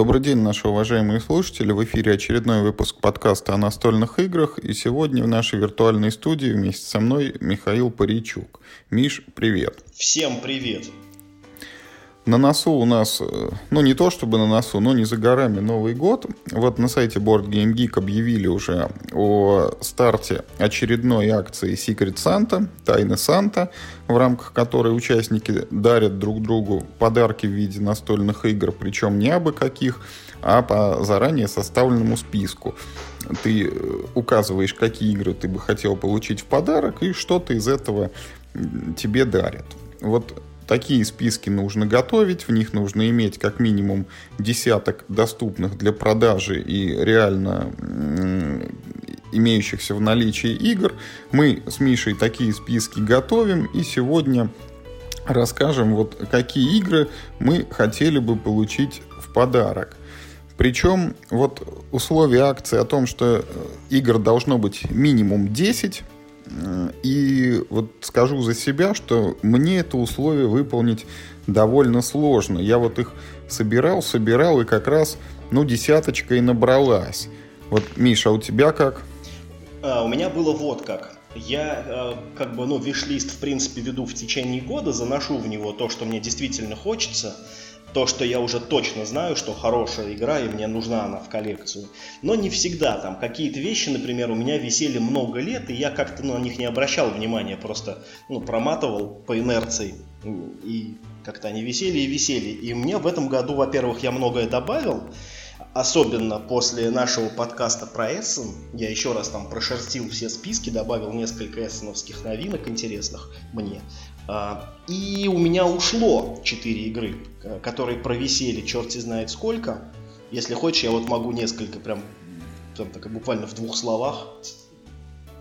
Добрый день, наши уважаемые слушатели. В эфире очередной выпуск подкаста о настольных играх. И сегодня в нашей виртуальной студии вместе со мной Михаил Паричук. Миш, привет. Всем привет. На носу у нас, э, ну не то чтобы на носу, но не за горами Новый год. Вот на сайте Board Game Geek объявили уже о старте очередной акции Secret Santa, Тайны Санта, в рамках которой участники дарят друг другу подарки в виде настольных игр, причем не абы каких, а по заранее составленному списку. Ты э, указываешь, какие игры ты бы хотел получить в подарок, и что-то из этого тебе дарят. Вот Такие списки нужно готовить, в них нужно иметь как минимум десяток доступных для продажи и реально имеющихся в наличии игр. Мы с Мишей такие списки готовим и сегодня расскажем, вот какие игры мы хотели бы получить в подарок. Причем вот условия акции о том, что э, игр должно быть минимум 10, и вот скажу за себя, что мне это условие выполнить довольно сложно. Я вот их собирал, собирал, и как раз, ну, десяточка и набралась. Вот, Миша, а у тебя как? А, у меня было вот как. Я э, как бы, ну, виш-лист, в принципе, веду в течение года, заношу в него то, что мне действительно хочется – то, что я уже точно знаю, что хорошая игра, и мне нужна она в коллекцию. Но не всегда. Там какие-то вещи, например, у меня висели много лет, и я как-то ну, на них не обращал внимания, просто ну, проматывал по инерции. И как-то они висели и висели. И мне в этом году, во-первых, я многое добавил, особенно после нашего подкаста про Эссен. Я еще раз там прошерстил все списки, добавил несколько эссеновских новинок интересных мне. А, и у меня ушло 4 игры, которые провисели черти знает сколько. Если хочешь, я вот могу несколько прям, там, так, буквально в двух словах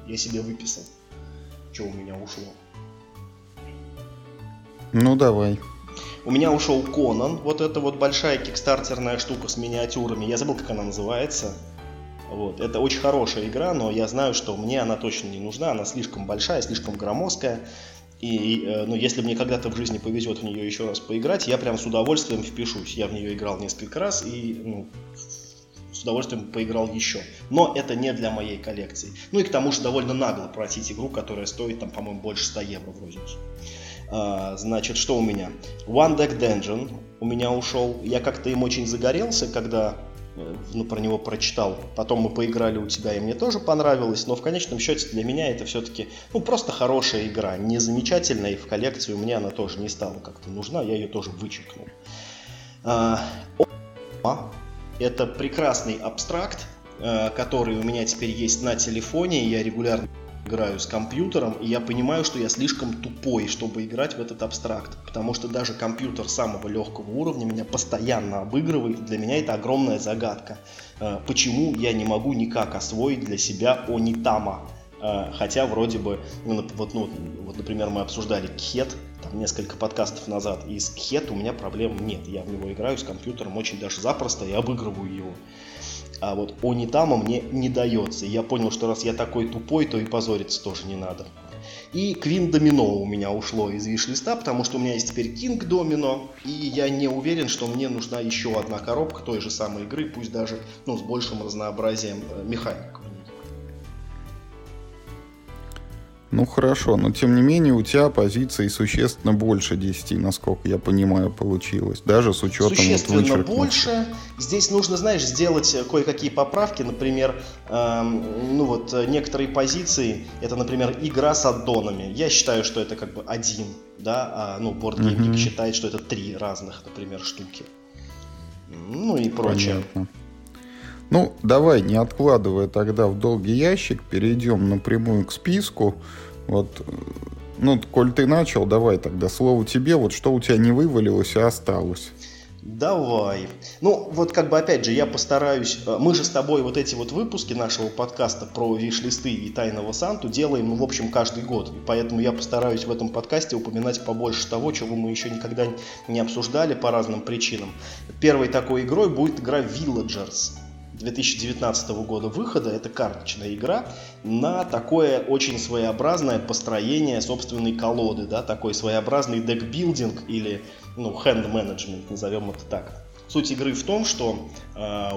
я себе выписал, что у меня ушло. Ну давай. У меня ушел Конан, вот эта вот большая кикстартерная штука с миниатюрами. Я забыл, как она называется. Вот. Это очень хорошая игра, но я знаю, что мне она точно не нужна. Она слишком большая, слишком громоздкая. И э, ну, если мне когда-то в жизни повезет в нее еще раз поиграть, я прям с удовольствием впишусь. Я в нее играл несколько раз и ну, с удовольствием поиграл еще. Но это не для моей коллекции. Ну и к тому же довольно нагло просить игру, которая стоит там, по-моему, больше 100 евро в розницу. А, значит, что у меня? One Deck Dungeon у меня ушел. Я как-то им очень загорелся, когда ну, про него прочитал. Потом мы поиграли у тебя, и мне тоже понравилось. Но в конечном счете для меня это все-таки ну, просто хорошая игра. Не замечательная, и в коллекцию мне она тоже не стала как-то нужна. Я ее тоже вычеркнул. А, это прекрасный абстракт, э, который у меня теперь есть на телефоне. Я регулярно играю с компьютером, и я понимаю, что я слишком тупой, чтобы играть в этот абстракт. Потому что даже компьютер самого легкого уровня меня постоянно обыгрывает. Для меня это огромная загадка. Э, почему я не могу никак освоить для себя Онитама? Э, хотя вроде бы, ну, вот, ну, вот, например, мы обсуждали Кхет там, несколько подкастов назад, и с Кхет у меня проблем нет. Я в него играю с компьютером очень даже запросто и обыгрываю его. А вот Онитама мне не дается. Я понял, что раз я такой тупой, то и позориться тоже не надо. И Квин Домино у меня ушло из виш-листа, потому что у меня есть теперь Кинг Домино, и я не уверен, что мне нужна еще одна коробка той же самой игры, пусть даже ну, с большим разнообразием э, механик. Ну хорошо, но тем не менее у тебя позиций существенно больше 10, насколько я понимаю, получилось. Даже с учетом Существенно вот больше. Здесь нужно, знаешь, сделать кое-какие поправки. Например, эм, ну вот некоторые позиции, это, например, игра с аддонами. Я считаю, что это как бы один, да, а ну Board Game mm-hmm. считает, что это три разных, например, штуки. Ну и прочее. Понятно. Ну, давай, не откладывая тогда в долгий ящик, перейдем напрямую к списку. Вот, ну, коль ты начал, давай тогда слово тебе. Вот что у тебя не вывалилось, а осталось. Давай. Ну, вот как бы опять же, я постараюсь... Э, мы же с тобой вот эти вот выпуски нашего подкаста про виш-листы и Тайного Санту делаем, ну, в общем, каждый год. И поэтому я постараюсь в этом подкасте упоминать побольше того, чего мы еще никогда не обсуждали по разным причинам. Первой такой игрой будет игра Villagers. 2019 года выхода. Это карточная игра на такое очень своеобразное построение собственной колоды, да, такой своеобразный декбилдинг или ну, management, назовем это так. Суть игры в том, что э,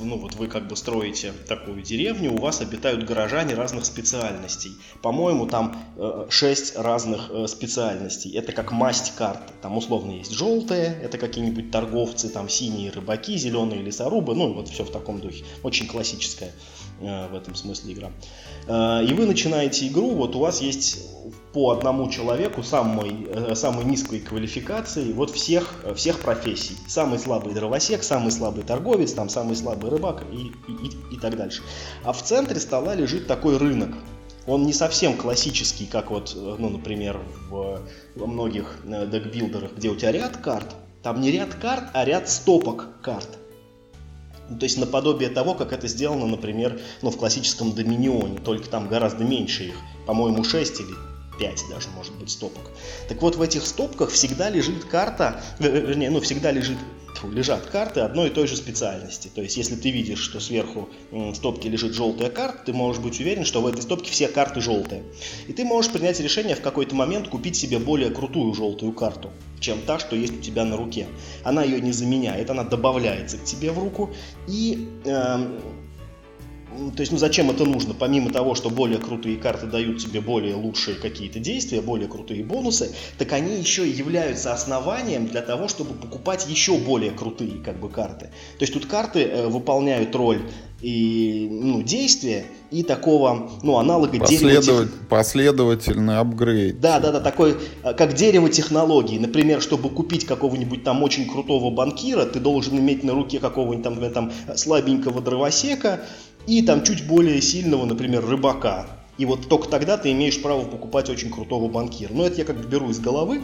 ну, вот вы как бы строите такую деревню, у вас обитают горожане разных специальностей. По-моему, там э, 6 разных э, специальностей. Это как масть карты. Там условно есть желтые, это какие-нибудь торговцы, там синие рыбаки, зеленые лесорубы, ну вот все в таком духе. Очень классическая э, в этом смысле игра. Э, и вы начинаете игру, вот у вас есть по одному человеку самой, э, самой низкой квалификации вот всех, всех профессий. Самый слабый дровосек, самый слабый торговец, там самый слабый рыбак и, и, и так дальше. А в центре стола лежит такой рынок. Он не совсем классический, как вот, ну, например, в, во многих э, декбилдерах, где у тебя ряд карт. Там не ряд карт, а ряд стопок карт. Ну, то есть наподобие того, как это сделано, например, ну, в классическом Доминионе, только там гораздо меньше их, по-моему, 6 или 5 даже, может быть, стопок. Так вот, в этих стопках всегда лежит карта, вернее, ну, всегда лежит лежат карты одной и той же специальности. То есть, если ты видишь, что сверху в стопке лежит желтая карта, ты можешь быть уверен, что в этой стопке все карты желтые. И ты можешь принять решение в какой-то момент купить себе более крутую желтую карту, чем та, что есть у тебя на руке. Она ее не заменяет, она добавляется к тебе в руку. И э, то есть, ну зачем это нужно? Помимо того, что более крутые карты дают тебе более лучшие какие-то действия, более крутые бонусы, так они еще и являются основанием для того, чтобы покупать еще более крутые как бы карты. То есть тут карты э, выполняют роль и ну, действия и такого ну аналога Последовать, дерева тех... последовательный апгрейд да да да такой э, как дерево технологий например чтобы купить какого-нибудь там очень крутого банкира ты должен иметь на руке какого-нибудь там, там слабенького дровосека и там чуть более сильного, например, рыбака. И вот только тогда ты имеешь право покупать очень крутого банкира. Но это я как бы беру из головы.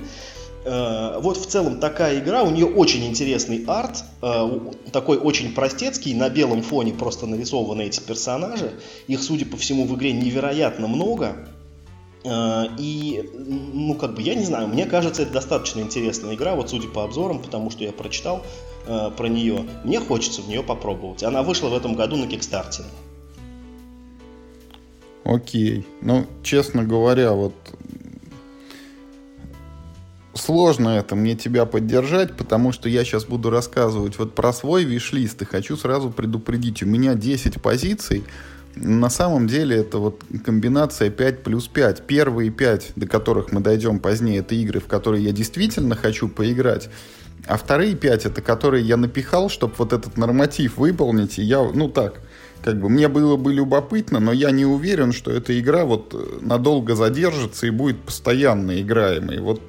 Э, вот в целом такая игра, у нее очень интересный арт, э, такой очень простецкий, на белом фоне просто нарисованы эти персонажи. Их, судя по всему, в игре невероятно много. Э, и, ну, как бы, я не знаю, мне кажется, это достаточно интересная игра, вот судя по обзорам, потому что я прочитал э, про нее. Мне хочется в нее попробовать. Она вышла в этом году на Кикстарте. Окей. Ну, честно говоря, вот сложно это мне тебя поддержать, потому что я сейчас буду рассказывать вот про свой виш-лист и хочу сразу предупредить. У меня 10 позиций, на самом деле это вот комбинация 5 плюс 5. Первые 5, до которых мы дойдем позднее, это игры, в которые я действительно хочу поиграть. А вторые 5 это которые я напихал, чтобы вот этот норматив выполнить. И я, ну так, как бы мне было бы любопытно, но я не уверен, что эта игра вот надолго задержится и будет постоянно играемой. Вот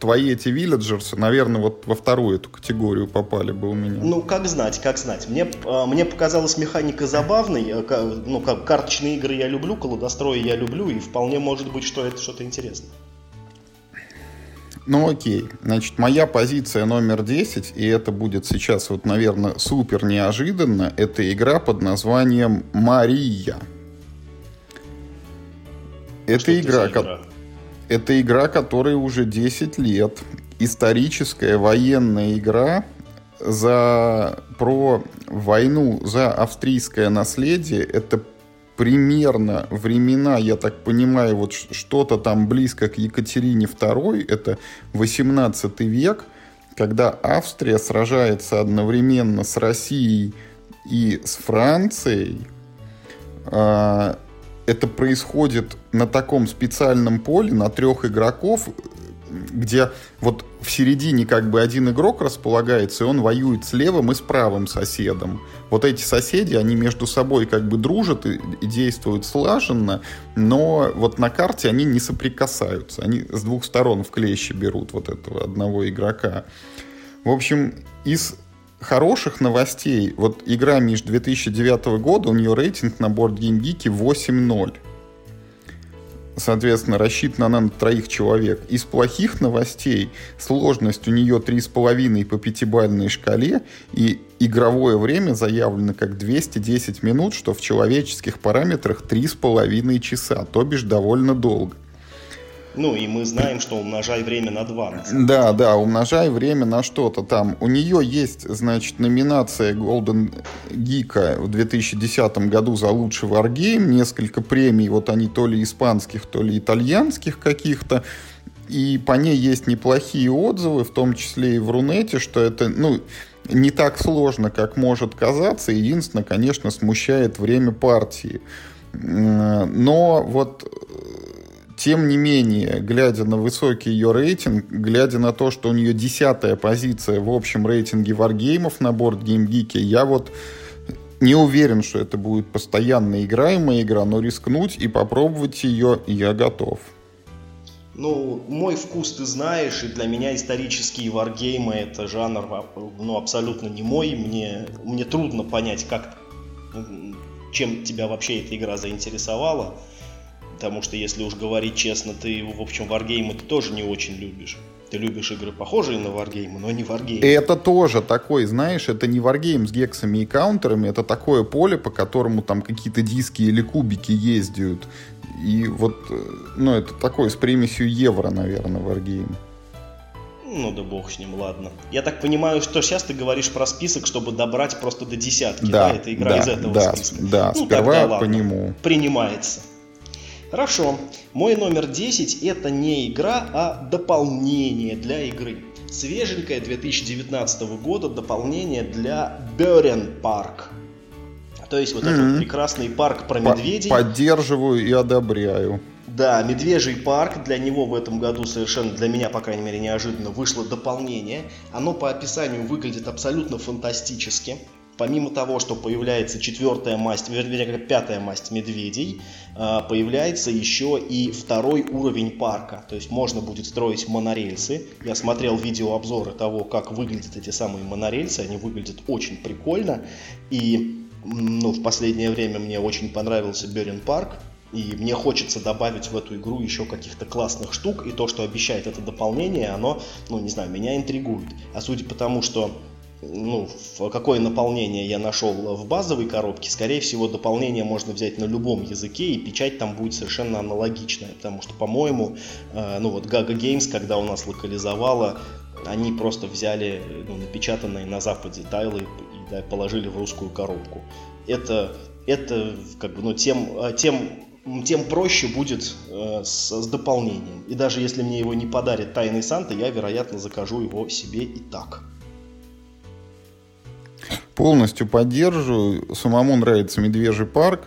твои эти вилледжерсы, наверное, вот во вторую эту категорию попали бы у меня. Ну, как знать, как знать. Мне, а, мне показалась механика забавной. Э, ну, как карточные игры я люблю, колодострои я люблю, и вполне может быть, что это что-то интересное. Ну окей, значит, моя позиция номер 10, и это будет сейчас вот, наверное, супер неожиданно, это игра под названием «Мария». Это игра, игра? Это игра, которой уже 10 лет. Историческая военная игра за, про войну за австрийское наследие. Это примерно времена, я так понимаю, вот что-то там близко к Екатерине II, это 18 век, когда Австрия сражается одновременно с Россией и с Францией. А, это происходит на таком специальном поле, на трех игроков, где вот в середине как бы один игрок располагается, и он воюет с левым и с правым соседом. Вот эти соседи, они между собой как бы дружат и, действуют слаженно, но вот на карте они не соприкасаются. Они с двух сторон в клещи берут вот этого одного игрока. В общем, из хороших новостей. Вот игра между 2009 года, у нее рейтинг на Board Game Geek 8.0. Соответственно, рассчитана она на троих человек. Из плохих новостей сложность у нее 3,5 по пятибалльной шкале, и игровое время заявлено как 210 минут, что в человеческих параметрах 3,5 часа, то бишь довольно долго. Ну, и мы знаем, что умножай время на 2. Да, да, умножай время на что-то там. У нее есть, значит, номинация Golden Geek в 2010 году за лучший Wargame, несколько премий, вот они то ли испанских, то ли итальянских каких-то. И по ней есть неплохие отзывы, в том числе и в Рунете, что это, ну, не так сложно, как может казаться. Единственное, конечно, смущает время партии. Но вот тем не менее, глядя на высокий ее рейтинг, глядя на то, что у нее десятая позиция в общем рейтинге варгеймов на борт GameGeek, я вот не уверен, что это будет постоянно играемая игра, но рискнуть и попробовать ее я готов. Ну, мой вкус ты знаешь, и для меня исторические варгеймы это жанр ну, абсолютно не мой. Мне, мне трудно понять, как, чем тебя вообще эта игра заинтересовала. Потому что, если уж говорить честно, ты, в общем, варгеймы ты тоже не очень любишь. Ты любишь игры, похожие на варгеймы, но не варгеймы. Это тоже такой, знаешь, это не варгейм с гексами и каунтерами, это такое поле, по которому там какие-то диски или кубики ездят. И вот, э, ну, это такой с примесью евро, наверное, варгейм. Ну да бог с ним, ладно. Я так понимаю, что сейчас ты говоришь про список, чтобы добрать просто до десятки, да? да? Это игра да, из этого да, списка. Да, ну, сперва тогда, по нему. Принимается. Хорошо. Мой номер 10 это не игра, а дополнение для игры. Свеженькое 2019 года дополнение для Берен Парк. То есть вот mm-hmm. этот прекрасный парк про медведей. Поддерживаю и одобряю. Да, Медвежий парк, для него в этом году совершенно, для меня, по крайней мере, неожиданно вышло дополнение. Оно по описанию выглядит абсолютно фантастически помимо того, что появляется четвертая масть, вернее, пятая масть медведей, а, появляется еще и второй уровень парка. То есть можно будет строить монорельсы. Я смотрел видеообзоры того, как выглядят эти самые монорельсы. Они выглядят очень прикольно. И ну, в последнее время мне очень понравился Берин парк. И мне хочется добавить в эту игру еще каких-то классных штук. И то, что обещает это дополнение, оно, ну не знаю, меня интригует. А судя по тому, что ну, какое наполнение я нашел в базовой коробке, скорее всего, дополнение можно взять на любом языке, и печать там будет совершенно аналогичная, потому что, по-моему, э, ну вот Gaga Games, когда у нас локализовала, они просто взяли ну, напечатанные на Западе тайлы и да, положили в русскую коробку. Это, это как бы, ну, тем, э, тем тем проще будет э, с, с дополнением. И даже если мне его не подарит Тайный Санта, я, вероятно, закажу его себе и так. Полностью поддерживаю. Самому нравится Медвежий парк.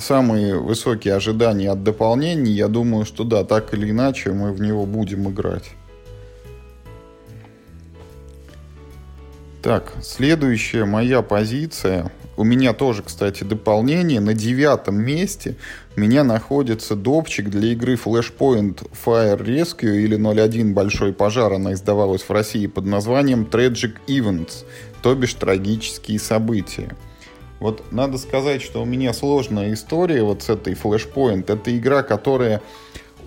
Самые высокие ожидания от дополнений. Я думаю, что да, так или иначе мы в него будем играть. Так, следующая моя позиция. У меня тоже, кстати, дополнение. На девятом месте у меня находится допчик для игры Flashpoint Fire Rescue или 01 Большой пожар. Она издавалась в России под названием Tragic Events то бишь трагические события. Вот надо сказать, что у меня сложная история вот с этой Flashpoint. Это игра, которая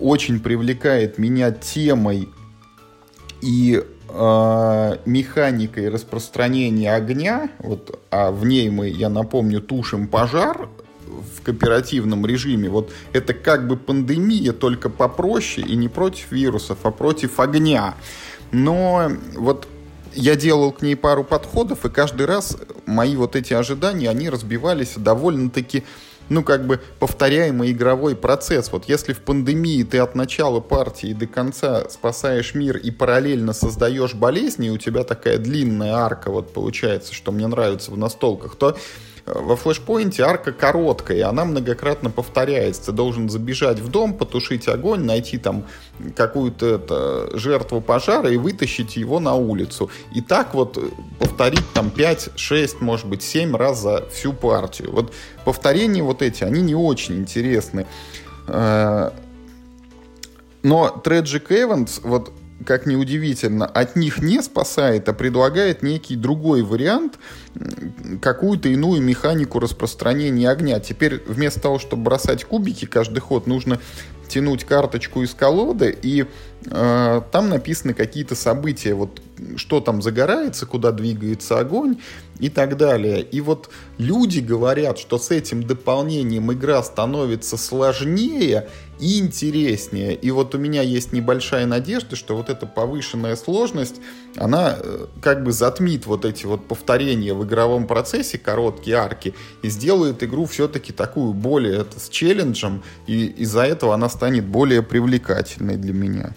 очень привлекает меня темой и э, механикой распространения огня. Вот, а в ней мы, я напомню, тушим пожар в кооперативном режиме. Вот это как бы пандемия, только попроще и не против вирусов, а против огня. Но вот я делал к ней пару подходов, и каждый раз мои вот эти ожидания, они разбивались довольно-таки ну, как бы повторяемый игровой процесс. Вот если в пандемии ты от начала партии до конца спасаешь мир и параллельно создаешь болезни, и у тебя такая длинная арка вот получается, что мне нравится в настолках, то во флешпоинте арка короткая, и она многократно повторяется. Ты должен забежать в дом, потушить огонь, найти там какую-то это, жертву пожара и вытащить его на улицу. И так вот повторить там 5, 6, может быть 7 раз за всю партию. Вот повторения вот эти, они не очень интересны. Э, но Tragic Events, вот как ни удивительно, от них не спасает, а предлагает некий другой вариант, какую-то иную механику распространения огня. Теперь вместо того, чтобы бросать кубики каждый ход, нужно тянуть карточку из колоды, и э, там написаны какие-то события, вот что там загорается, куда двигается огонь и так далее. И вот люди говорят, что с этим дополнением игра становится сложнее интереснее. И вот у меня есть небольшая надежда, что вот эта повышенная сложность, она э, как бы затмит вот эти вот повторения в игровом процессе, короткие арки, и сделает игру все-таки такую более это, с челленджем, и из-за этого она станет более привлекательной для меня.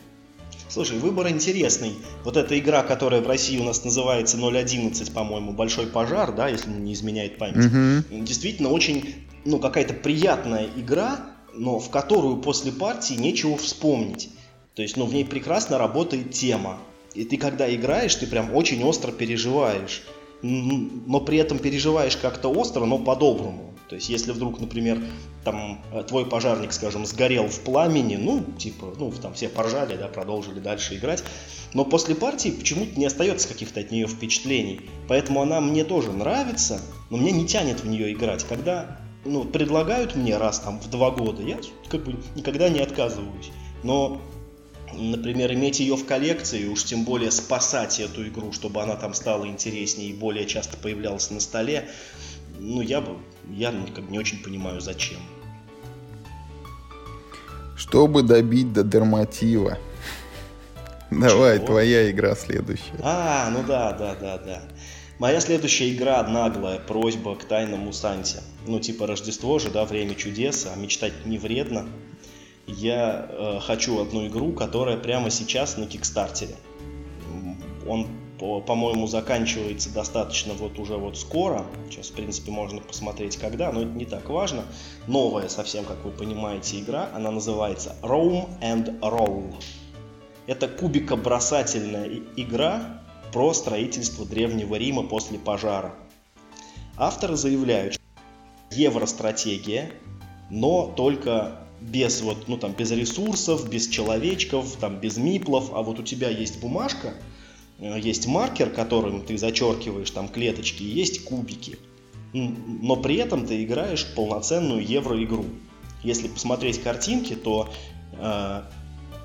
Слушай, выбор интересный. Вот эта игра, которая в России у нас называется 0.11, по-моему, Большой пожар, да, если не изменяет память. Угу. Действительно очень, ну, какая-то приятная игра, но в которую после партии нечего вспомнить. То есть, ну, в ней прекрасно работает тема. И ты, когда играешь, ты прям очень остро переживаешь. Но при этом переживаешь как-то остро, но по-доброму. То есть, если вдруг, например, там э, твой пожарник, скажем, сгорел в пламени, ну, типа, ну, там все поржали, да, продолжили дальше играть. Но после партии почему-то не остается каких-то от нее впечатлений. Поэтому она мне тоже нравится, но мне не тянет в нее играть. Когда ну, предлагают мне раз там в два года, я как бы никогда не отказываюсь. Но, например, иметь ее в коллекции, уж тем более спасать эту игру, чтобы она там стала интереснее и более часто появлялась на столе, ну, я бы, я как бы не очень понимаю, зачем. Чтобы добить до дерматива. Давай, твоя игра следующая. А, ну да, да, да, да. Моя следующая игра наглая просьба к тайному Санте. Ну, типа Рождество же, да, время чудес, а мечтать не вредно. Я э, хочу одну игру, которая прямо сейчас на Кикстартере. Он по-моему, заканчивается достаточно вот уже вот скоро. Сейчас, в принципе, можно посмотреть когда, но это не так важно. Новая совсем, как вы понимаете, игра. Она называется Rome and Roll. Это кубикобросательная игра про строительство Древнего Рима после пожара. Авторы заявляют, что евростратегия, но только без вот, ну там, без ресурсов, без человечков, там, без миплов, а вот у тебя есть бумажка, Э, есть маркер, которым ты зачеркиваешь там клеточки, есть кубики. Но при этом ты играешь полноценную евроигру. Если посмотреть картинки, то э,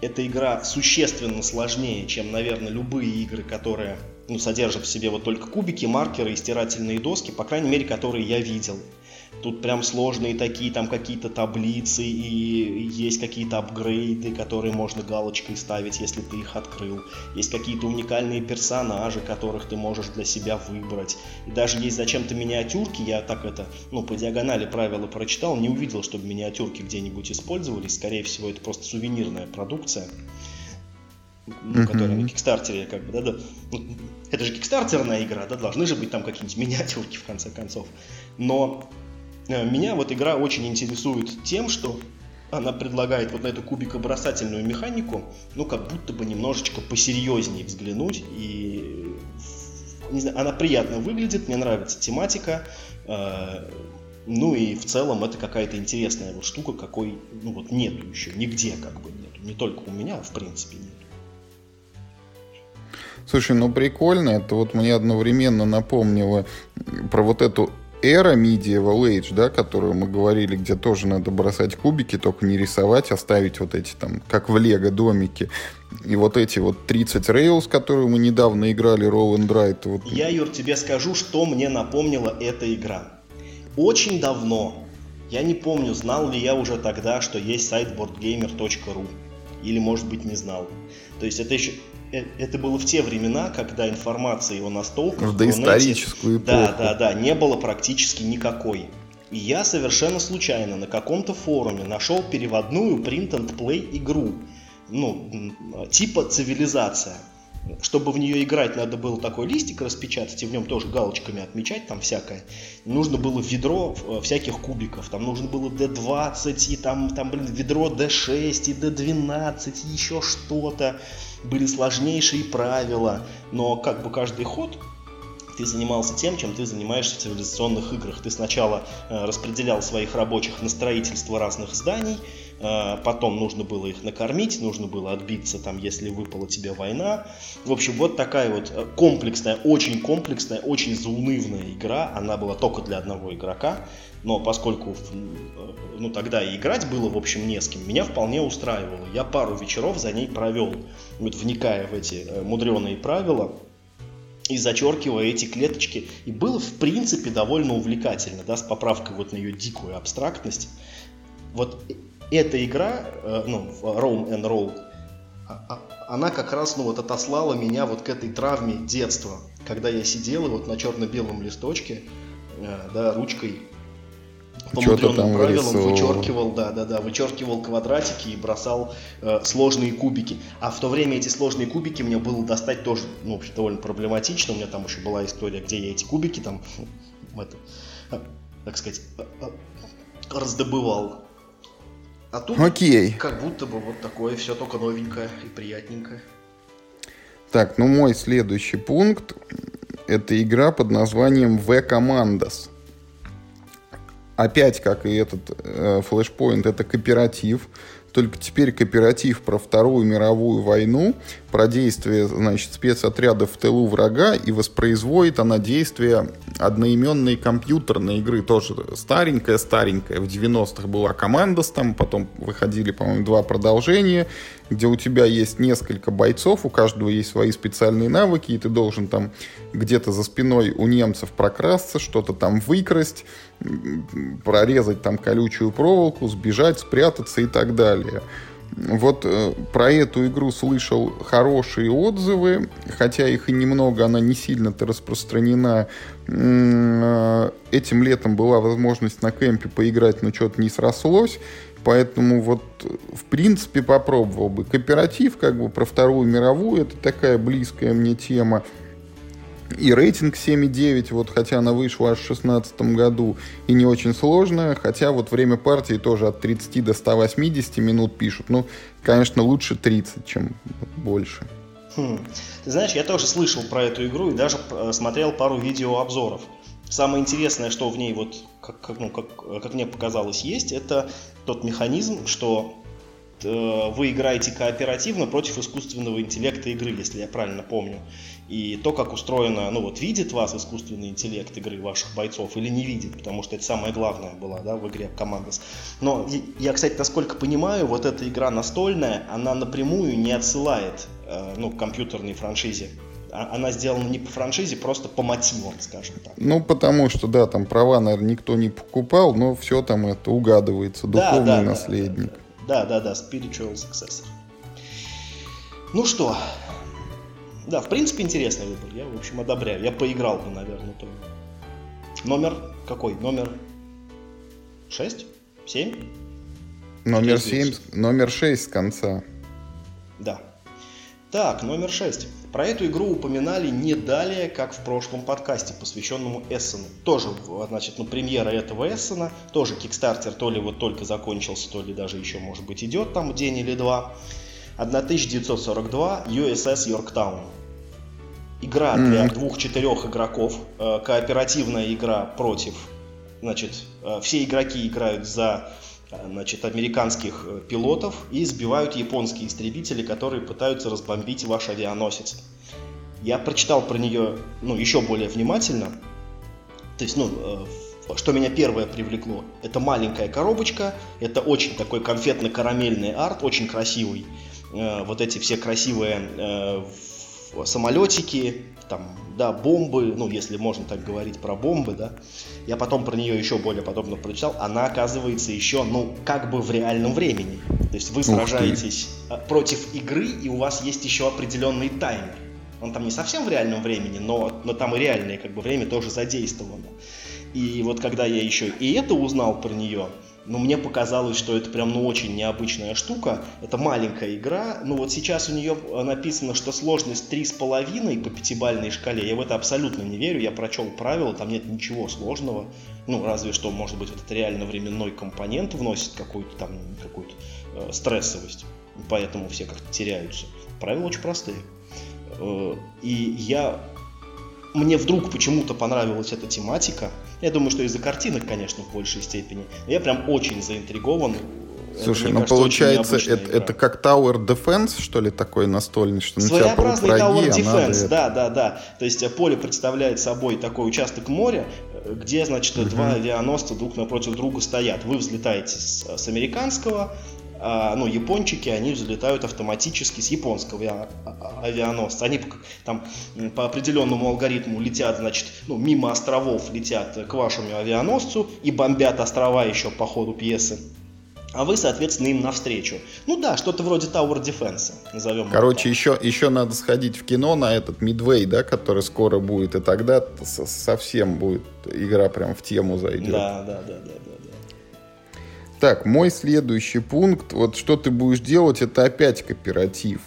эта игра существенно сложнее, чем, наверное, любые игры, которые ну, содержат в себе вот только кубики, маркеры и стирательные доски, по крайней мере, которые я видел. Тут прям сложные такие, там какие-то таблицы и есть какие-то апгрейды, которые можно галочкой ставить, если ты их открыл. Есть какие-то уникальные персонажи, которых ты можешь для себя выбрать. И даже есть зачем-то миниатюрки, я так это, ну, по диагонали правила прочитал, не увидел, чтобы миниатюрки где-нибудь использовались. Скорее всего, это просто сувенирная продукция ну, mm-hmm. которая на Кикстартере, как бы, да, да. Ну, это же кикстартерная игра, да, должны же быть там какие-нибудь миниатюрки в конце концов. Но меня вот игра очень интересует тем, что она предлагает вот на эту кубикобросательную механику, ну, как будто бы немножечко посерьезнее взглянуть. И, не знаю, она приятно выглядит, мне нравится тематика. Э, ну и в целом это какая-то интересная вот штука, какой, ну вот нету еще, нигде как бы нету. Не только у меня, а в принципе нет. Слушай, ну прикольно, это вот мне одновременно напомнило про вот эту эра Medieval Age, да, которую мы говорили, где тоже надо бросать кубики, только не рисовать, оставить а вот эти там, как в Лего домики. И вот эти вот 30 Rails, которые мы недавно играли, Roll and Ride. Вот... Я, Юр, тебе скажу, что мне напомнила эта игра. Очень давно, я не помню, знал ли я уже тогда, что есть сайт boardgamer.ru. Или, может быть, не знал. То есть это еще это было в те времена, когда информации о настолках... В доисторическую эпоху. Да, да, да, не было практически никакой. И я совершенно случайно на каком-то форуме нашел переводную print and play игру, ну, типа цивилизация. Чтобы в нее играть, надо было такой листик распечатать и в нем тоже галочками отмечать там всякое. Нужно было ведро э, всяких кубиков. Там нужно было D20 и там, там блин, ведро D6 и D12 и еще что-то были сложнейшие правила, но как бы каждый ход ты занимался тем, чем ты занимаешься в цивилизационных играх. Ты сначала э, распределял своих рабочих на строительство разных зданий, потом нужно было их накормить, нужно было отбиться там, если выпала тебе война. В общем, вот такая вот э, комплексная, очень комплексная, очень заунывная игра. Она была только для одного игрока но поскольку ну, тогда и играть было, в общем, не с кем, меня вполне устраивало. Я пару вечеров за ней провел, вот вникая в эти э, мудреные правила и зачеркивая эти клеточки. И было, в принципе, довольно увлекательно, да, с поправкой вот на ее дикую абстрактность. Вот эта игра, э, ну, Roam and Roll, а, а, она как раз, ну, вот отослала меня вот к этой травме детства, когда я сидел и вот на черно-белом листочке, э, да, ручкой по мудреным правилам вычеркивал, да, да, да, вычеркивал квадратики и бросал э, сложные кубики. А в то время эти сложные кубики мне было достать тоже, ну, довольно проблематично. У меня там еще была история, где я эти кубики там, это, э, так сказать, раздобывал. А тут Окей. как будто бы вот такое все только новенькое и приятненькое. Так, ну мой следующий пункт это игра под названием V Commandos опять, как и этот э, Flashpoint, это кооператив. Только теперь кооператив про Вторую мировую войну, про действие значит, спецотрядов в тылу врага, и воспроизводит она действие одноименной компьютерной игры, тоже старенькая-старенькая. В 90-х была команда там, потом выходили, по-моему, два продолжения, где у тебя есть несколько бойцов, у каждого есть свои специальные навыки, и ты должен там где-то за спиной у немцев прокрасться, что-то там выкрасть, прорезать там колючую проволоку, сбежать, спрятаться и так далее. Вот э, про эту игру слышал хорошие отзывы, хотя их и немного, она не сильно-то распространена. Э, этим летом была возможность на кемпе поиграть, но что-то не срослось. Поэтому вот, в принципе, попробовал бы. Кооператив, как бы, про Вторую мировую, это такая близкая мне тема. И рейтинг 7,9, вот, хотя она вышла аж в 2016 году, и не очень сложная, хотя вот время партии тоже от 30 до 180 минут пишут. Ну, конечно, лучше 30, чем больше. Хм. Ты знаешь, я тоже слышал про эту игру и даже э, смотрел пару видеообзоров. Самое интересное, что в ней, вот, как, ну, как, как мне показалось, есть, это тот механизм, что э, вы играете кооперативно против искусственного интеллекта игры, если я правильно помню. И то, как устроено, ну вот видит вас искусственный интеллект игры ваших бойцов или не видит, потому что это самое главное было, да, в игре Командос. Но я, кстати, насколько понимаю, вот эта игра настольная, она напрямую не отсылает, э, ну, к компьютерной франшизе. А, она сделана не по франшизе, просто по мотивам, скажем так. Ну, потому что, да, там права, наверное, никто не покупал, но все там это угадывается, духовный да, да, наследник. Да, да, да, spiritual successor. Ну что, да, в принципе, интересный выбор. Я, в общем, одобряю. Я поиграл бы, наверное, тоже. Номер какой? Номер 6? 7? Номер 7, номер 6 с конца. Да. Так, номер 6. Про эту игру упоминали не далее, как в прошлом подкасте, посвященному Эссену. Тоже, значит, ну, премьера этого Эссена, тоже Кикстартер то ли вот только закончился, то ли даже еще, может быть, идет там день или два. 1942 USS Yorktown. Игра mm-hmm. для двух-четырех игроков, э, кооперативная игра против, значит, э, все игроки играют за э, значит, американских пилотов и сбивают японские истребители, которые пытаются разбомбить ваш авианосец. Я прочитал про нее ну, еще более внимательно. То есть, ну, что меня первое привлекло, это маленькая коробочка, это очень такой конфетно-карамельный арт, очень красивый. Э, вот эти все красивые э, самолетики, там, да, бомбы, ну, если можно так говорить про бомбы, да, я потом про нее еще более подробно прочитал, она оказывается еще, ну, как бы в реальном времени. То есть вы сражаетесь э, против игры, и у вас есть еще определенный таймер. Он там не совсем в реальном времени, но, но там и реальное как бы время тоже задействовано. И вот когда я еще и это узнал про нее, но мне показалось, что это прям ну очень необычная штука. Это маленькая игра. Ну вот сейчас у нее написано, что сложность 3,5 по пятибалльной шкале. Я в это абсолютно не верю. Я прочел правила, там нет ничего сложного. Ну, разве что, может быть, вот это реально временной компонент вносит какую-то там какую-то э, стрессовость. Поэтому все как-то теряются. Правила очень простые. Э, и я мне вдруг почему-то понравилась эта тематика. Я думаю, что из-за картинок, конечно, в большей степени. я прям очень заинтригован. Слушай, это, ну кажется, получается, это, это как Tower Defense, что ли, такой настольный, что на тебя Tower Defense, да, да, да. То есть э, поле представляет собой такой участок моря, э, где, значит, угу. два авианосца друг напротив друга стоят. Вы взлетаете с, с американского, а, ну, япончики, они взлетают автоматически с японского а, а, авианосца. Они там по определенному алгоритму летят, значит, ну, мимо островов летят к вашему авианосцу и бомбят острова еще по ходу пьесы. а вы, соответственно, им навстречу. Ну да, что-то вроде Tower Defense, назовем Короче, еще, еще надо сходить в кино на этот Midway, да, который скоро будет, и тогда совсем будет игра прям в тему зайдет. Да, да, да, да. да. Так, мой следующий пункт, вот что ты будешь делать, это опять кооператив.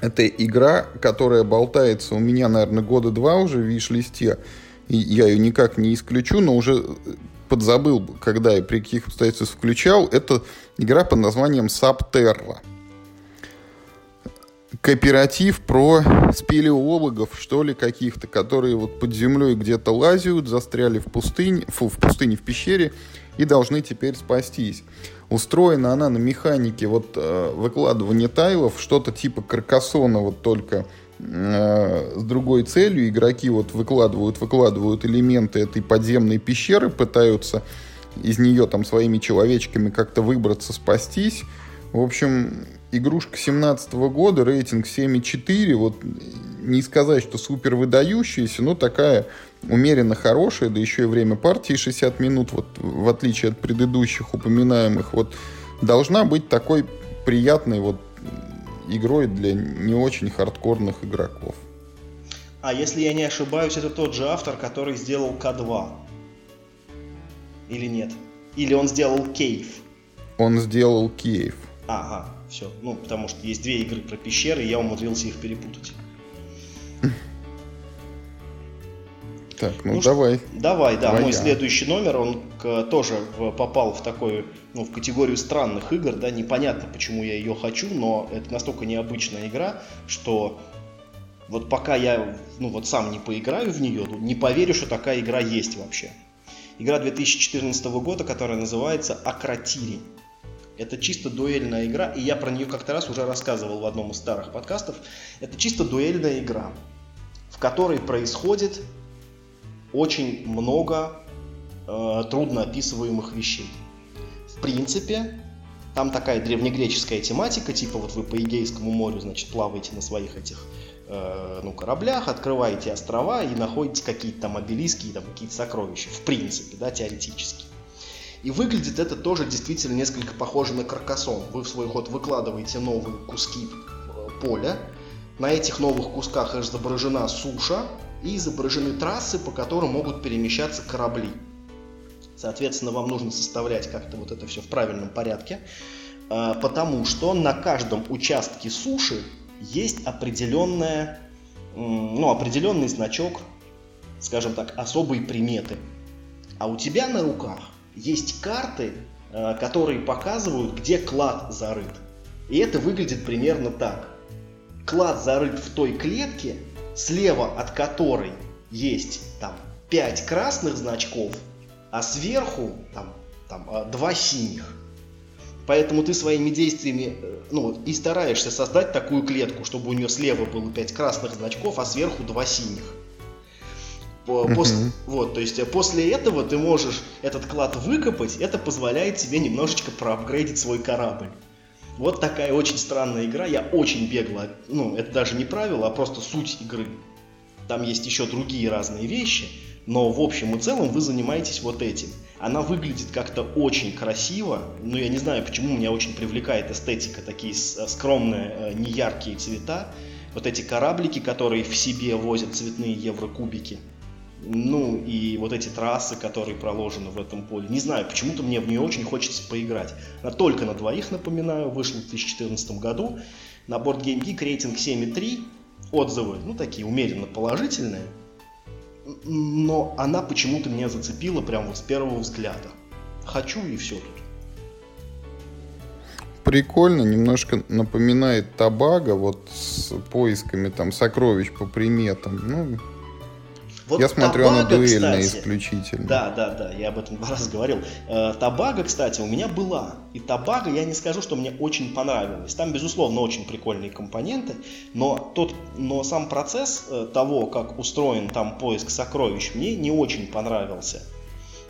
Это игра, которая болтается у меня, наверное, года два уже в виш-листе. И я ее никак не исключу, но уже подзабыл, когда и при каких обстоятельствах включал, это игра под названием Subterra. Кооператив про спелеологов, что ли, каких-то, которые вот под землей где-то лазят, застряли в пустыне, фу, в пустыне, в пещере, и должны теперь спастись. Устроена она на механике вот э, выкладывания тайлов, что-то типа каркасона, вот только Э, с другой целью. Игроки вот выкладывают, выкладывают элементы этой подземной пещеры, пытаются из нее там своими человечками как-то выбраться, спастись. В общем, игрушка 17 года, рейтинг 7,4. Вот не сказать, что супер выдающаяся, но такая умеренно хорошая, да еще и время партии 60 минут, вот в отличие от предыдущих упоминаемых, вот должна быть такой приятной вот игрой для не очень хардкорных игроков. А если я не ошибаюсь, это тот же автор, который сделал К2. Или нет? Или он сделал Кейв? Он сделал Кейв. Ага, все. Ну, потому что есть две игры про пещеры, и я умудрился их перепутать. Так, ну, ну давай. Давай, да. Давай Мой я. следующий номер, он к, тоже в, попал в такую, ну, в категорию странных игр, да, непонятно, почему я ее хочу, но это настолько необычная игра, что вот пока я, ну, вот сам не поиграю в нее, не поверю, что такая игра есть вообще. Игра 2014 года, которая называется Акротири. Это чисто дуэльная игра, и я про нее как-то раз уже рассказывал в одном из старых подкастов. Это чисто дуэльная игра, в которой происходит очень много э, трудно описываемых вещей. В принципе, там такая древнегреческая тематика, типа вот вы по Эгейскому морю, значит, плаваете на своих этих э, ну, кораблях, открываете острова и находите какие-то там обелиски и там какие-то сокровища, в принципе, да, теоретически. И выглядит это тоже действительно несколько похоже на каркасон. Вы в свой ход выкладываете новые куски э, поля, на этих новых кусках изображена суша, и изображены трассы, по которым могут перемещаться корабли. Соответственно, вам нужно составлять как-то вот это все в правильном порядке, а, потому что на каждом участке суши есть определенная, ну, определенный значок, скажем так, особые приметы. А у тебя на руках есть карты, а, которые показывают, где клад зарыт. И это выглядит примерно так. Клад зарыт в той клетке, слева от которой есть там 5 красных значков, а сверху там, там 2 а, синих. Поэтому ты своими действиями э, ну, и стараешься создать такую клетку, чтобы у нее слева было 5 красных значков, а сверху 2 синих. После, uh-huh. вот, то есть э, после этого ты можешь этот клад выкопать, это позволяет тебе немножечко проапгрейдить свой корабль. Вот такая очень странная игра, я очень бегло, ну, это даже не правило, а просто суть игры. Там есть еще другие разные вещи, но в общем и целом вы занимаетесь вот этим. Она выглядит как-то очень красиво, но я не знаю, почему меня очень привлекает эстетика, такие э, скромные, э, неяркие цвета, вот эти кораблики, которые в себе возят цветные еврокубики. Ну и вот эти трассы, которые проложены в этом поле. Не знаю, почему-то мне в нее очень хочется поиграть. Она только на двоих, напоминаю, вышла в 2014 году. На борт Game Geek рейтинг 7,3. Отзывы, ну, такие умеренно положительные. Но она почему-то меня зацепила прямо вот с первого взгляда. Хочу и все тут. Прикольно, немножко напоминает Табага, вот с поисками там сокровищ по приметам. Ну, вот я смотрю, она дуэльная кстати, исключительно. Да, да, да, я об этом два раза говорил. Э, табага, кстати, у меня была. И табага, я не скажу, что мне очень понравилась. Там, безусловно, очень прикольные компоненты, но, тот, но сам процесс э, того, как устроен там поиск сокровищ, мне не очень понравился.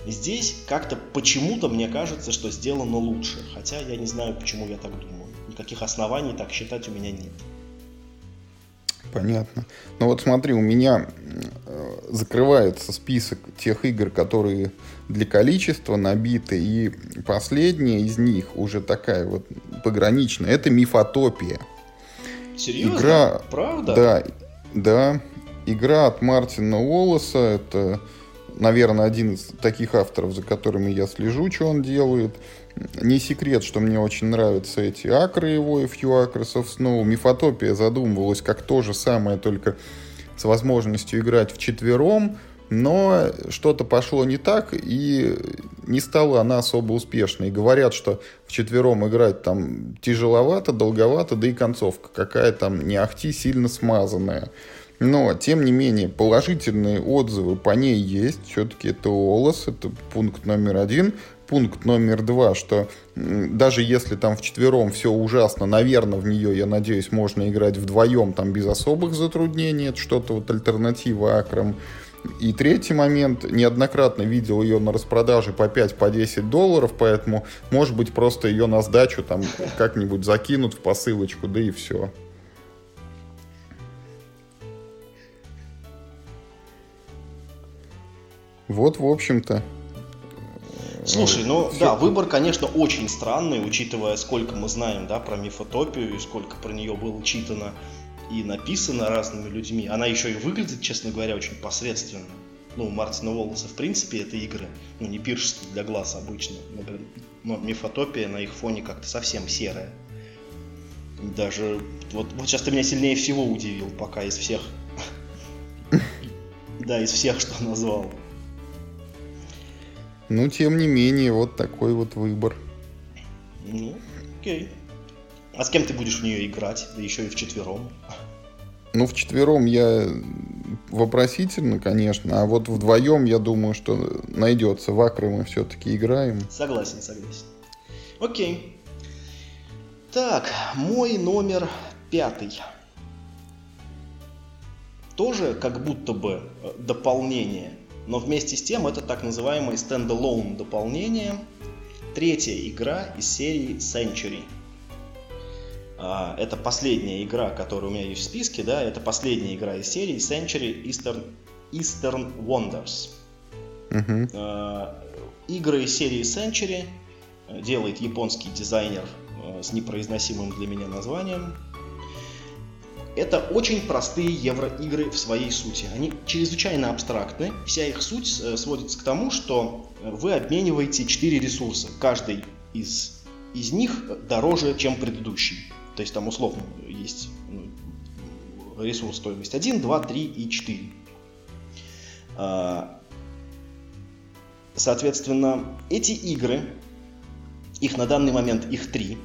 Здесь как-то почему-то мне кажется, что сделано лучше. Хотя я не знаю, почему я так думаю. Никаких оснований так считать у меня нет. Понятно. Ну вот смотри, у меня закрывается список тех игр, которые для количества набиты, и последняя из них уже такая вот пограничная, это мифотопия. Серьезно? Игра, Правда? Да, да. Игра от Мартина Уоллеса, это, наверное, один из таких авторов, за которыми я слежу, что он делает. Не секрет, что мне очень нравятся эти акры его и Few Acres of Snow. Мифотопия задумывалась как то же самое, только с возможностью играть в четвером, но что-то пошло не так, и не стала она особо успешной. говорят, что в четвером играть там тяжеловато, долговато, да и концовка какая там не ахти сильно смазанная. Но, тем не менее, положительные отзывы по ней есть. Все-таки это ОЛОС, это пункт номер один пункт номер два, что даже если там в четвером все ужасно, наверное, в нее, я надеюсь, можно играть вдвоем там без особых затруднений, это что-то вот альтернатива акрам. И третий момент, неоднократно видел ее на распродаже по 5-10 по 10 долларов, поэтому, может быть, просто ее на сдачу там как-нибудь закинут в посылочку, да и все. Вот, в общем-то. Слушай, ну Все. да, выбор, конечно, очень странный, учитывая, сколько мы знаем, да, про мифотопию и сколько про нее было читано и написано разными людьми. Она еще и выглядит, честно говоря, очень посредственно. Ну, Мартина Уоллеса, в принципе, это игры, ну, не пиршество для глаз обычно. Но мифотопия на их фоне как-то совсем серая. Даже, вот, вот сейчас ты меня сильнее всего удивил, пока из всех... Да, из всех, что назвал. Ну, тем не менее, вот такой вот выбор. Ну, окей. А с кем ты будешь в нее играть? Да еще и в четвером. Ну, в четвером я вопросительно, конечно, а вот вдвоем я думаю, что найдется. В Акры мы все-таки играем. Согласен, согласен. Окей. Так, мой номер пятый. Тоже как будто бы э, дополнение но вместе с тем это так называемое стендалone дополнение, третья игра из серии Century. А, это последняя игра, которая у меня есть в списке, да, это последняя игра из серии Century Eastern, Eastern Wonders. Uh-huh. Игры из серии Century делает японский дизайнер а, с непроизносимым для меня названием это очень простые евроигры в своей сути. Они чрезвычайно абстрактны. Вся их суть э, сводится к тому, что вы обмениваете 4 ресурса. Каждый из, из них дороже, чем предыдущий. То есть там условно есть ну, ресурс стоимость 1, 2, 3 и 4. А, соответственно, эти игры, их на данный момент их три.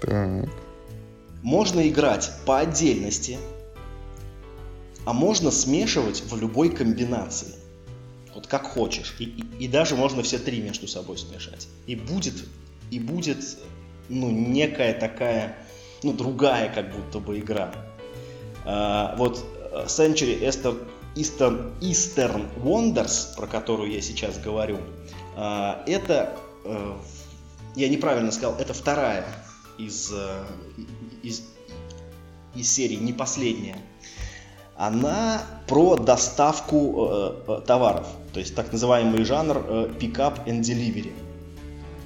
Так можно играть по отдельности, а можно смешивать в любой комбинации. Вот как хочешь. И, и, и даже можно все три между собой смешать. И будет, и будет ну, некая такая, ну, другая как будто бы игра. А, вот э, Century Eastern, Eastern, Eastern Wonders, про которую я сейчас говорю, а, это, а, я неправильно сказал, это вторая из, э, из, из серии, не последняя, она про доставку э, э, товаров, то есть так называемый жанр э, pick-up and delivery.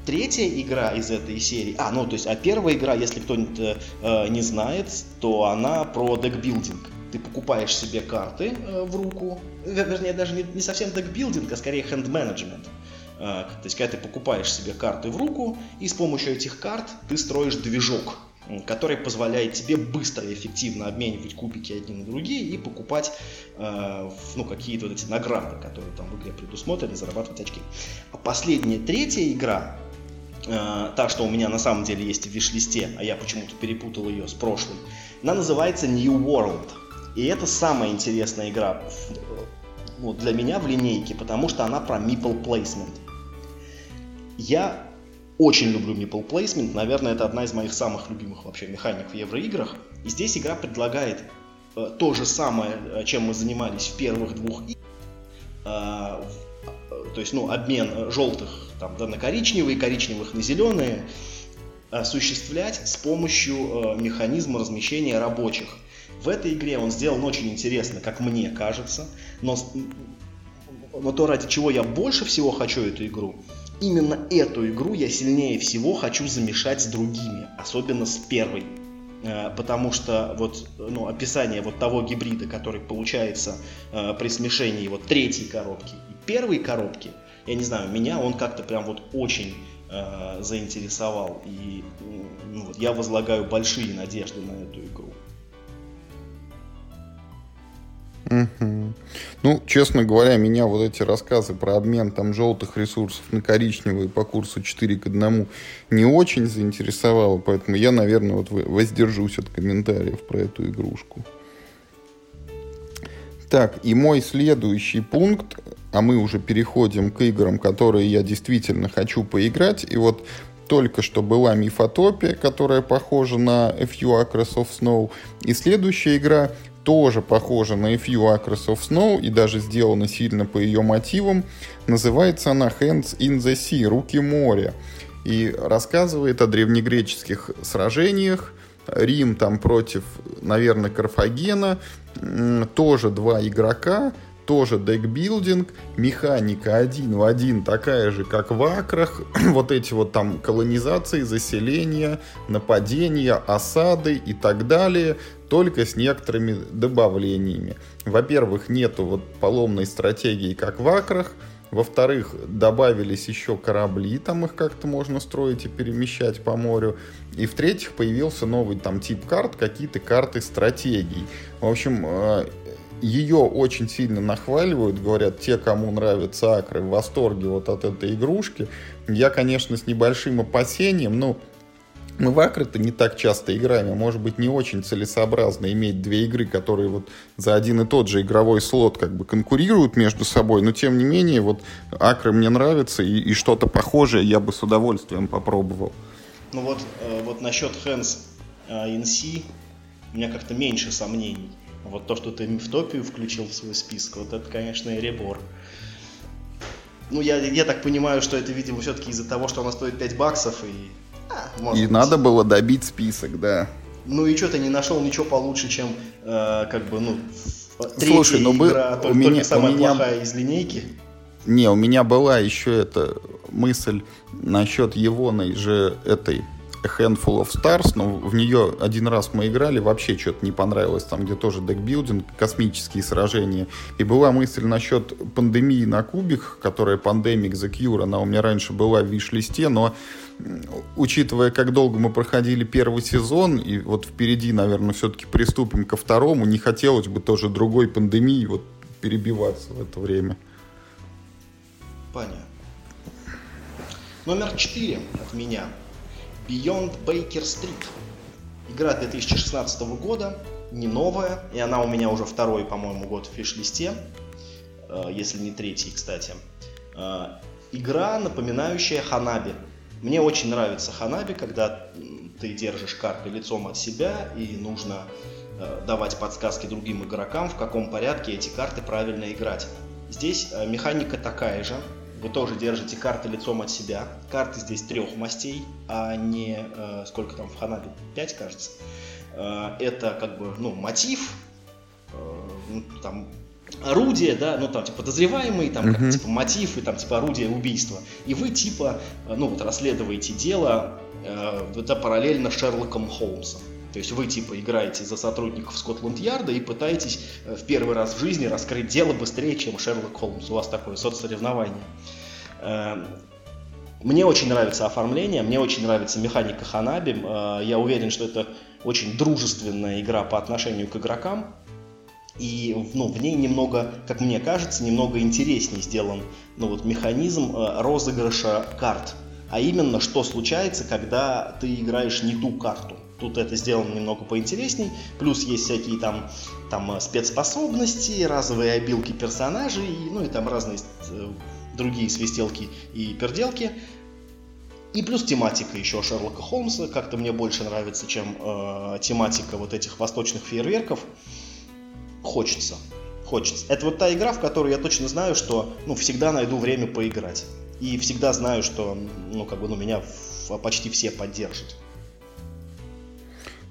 Третья игра из этой серии, а, ну, то есть, а первая игра, если кто-нибудь э, э не знает, то она про декбилдинг. Ты покупаешь себе карты э, в руку, вернее, даже не, не совсем декбилдинг, а скорее хенд-менеджмент. Э, то есть, когда ты покупаешь себе карты в руку, и с помощью этих карт ты строишь движок который позволяет тебе быстро и эффективно обменивать кубики одни на другие и покупать э, ну, какие-то вот эти награды, которые там в игре предусмотрены, зарабатывать очки. А последняя, третья игра, э, та, что у меня на самом деле есть в виш-листе, а я почему-то перепутал ее с прошлой, она называется New World. И это самая интересная игра ну, для меня в линейке, потому что она про meeple placement. Я очень люблю Meeple Placement. Наверное, это одна из моих самых любимых вообще механик в евроиграх. И здесь игра предлагает э, то же самое, э, чем мы занимались в первых двух играх. Э, то есть, ну, обмен желтых там, да, на коричневые, коричневых на зеленые осуществлять с помощью э, механизма размещения рабочих. В этой игре он сделан очень интересно, как мне кажется, но, но то, ради чего я больше всего хочу эту игру, именно эту игру я сильнее всего хочу замешать с другими, особенно с первой. Э, потому что вот ну, описание вот того гибрида, который получается э, при смешении вот третьей коробки и первой коробки, я не знаю, меня он как-то прям вот очень э, заинтересовал. И ну, вот, я возлагаю большие надежды на эту Угу. Ну, честно говоря, меня вот эти рассказы про обмен там желтых ресурсов на коричневые по курсу 4 к 1 не очень заинтересовало, поэтому я, наверное, вот воздержусь от комментариев про эту игрушку. Так, и мой следующий пункт, а мы уже переходим к играм, которые я действительно хочу поиграть, и вот только что была Мифотопия, которая похожа на A Few of Snow, и следующая игра тоже похожа на A Few Acres of Snow и даже сделана сильно по ее мотивам. Называется она Hands in the Sea, Руки моря. И рассказывает о древнегреческих сражениях. Рим там против, наверное, Карфагена. Тоже два игрока тоже декбилдинг, механика один в один такая же, как в акрах, вот эти вот там колонизации, заселения, нападения, осады и так далее, только с некоторыми добавлениями. Во-первых, нету вот поломной стратегии, как в акрах, во-вторых, добавились еще корабли, там их как-то можно строить и перемещать по морю. И в-третьих, появился новый там тип карт, какие-то карты стратегий. В общем, э, ее очень сильно нахваливают, говорят, те, кому нравятся акры, в восторге вот от этой игрушки. Я, конечно, с небольшим опасением, но мы в акры-то не так часто играем, а может быть не очень целесообразно иметь две игры, которые вот за один и тот же игровой слот как бы конкурируют между собой, но тем не менее вот акры мне нравятся и, и что-то похожее я бы с удовольствием попробовал. Ну вот, э, вот насчет Hands э, in у меня как-то меньше сомнений. Вот то, что ты мифтопию включил в свой список, вот это, конечно, ребор. Ну, я, я так понимаю, что это, видимо, все-таки из-за того, что она стоит 5 баксов и... А, и быть. надо было добить список, да. Ну и что ты не нашел ничего получше, чем, э, как бы, ну, третья Слушай, ну, игра, бы, у меня, только самая у меня... плохая из линейки. Не, у меня была еще эта мысль насчет Евоной же этой A Handful of Stars, но в нее один раз мы играли, вообще что-то не понравилось, там где тоже декбилдинг, космические сражения. И была мысль насчет пандемии на кубик, которая Pandemic The Cure, она у меня раньше была в виш-листе, но учитывая, как долго мы проходили первый сезон, и вот впереди, наверное, все-таки приступим ко второму, не хотелось бы тоже другой пандемии вот перебиваться в это время. Понятно. Номер четыре от меня – Beyond Baker Street. Игра 2016 года, не новая, и она у меня уже второй, по-моему, год в фиш-листе, э, если не третий, кстати. Э, игра, напоминающая Ханаби. Мне очень нравится Ханаби, когда ты держишь карты лицом от себя, и нужно э, давать подсказки другим игрокам, в каком порядке эти карты правильно играть. Здесь механика такая же, вы тоже держите карты лицом от себя. Карты здесь трех мастей, а не э, сколько там в Ханабе? Пять, кажется. Э, это как бы, ну, мотив, э, ну, там, орудие, да, ну там типа подозреваемый, там uh-huh. как, типа мотив и там типа орудие убийства. И вы типа, э, ну вот расследуете дело, э, это параллельно Шерлоком Холмсом. То есть вы типа играете за сотрудников Скотланд-Ярда и пытаетесь э, в первый раз в жизни раскрыть дело быстрее, чем Шерлок Холмс. У вас такое соцсоревнование. Эм, мне очень нравится оформление, мне очень нравится механика Ханаби. Э, я уверен, что это очень дружественная игра по отношению к игрокам. И ну, в ней немного, как мне кажется, немного интереснее сделан ну, вот, механизм э, розыгрыша карт. А именно, что случается, когда ты играешь не ту карту. Тут это сделано немного поинтересней. Плюс есть всякие там, там э, спецспособности, разовые обилки персонажей, ну и там разные э, другие свистелки и перделки. И плюс тематика еще Шерлока Холмса как-то мне больше нравится, чем э, тематика вот этих восточных фейерверков. Хочется, хочется. Это вот та игра, в которой я точно знаю, что ну всегда найду время поиграть и всегда знаю, что ну как бы ну меня почти все поддержат.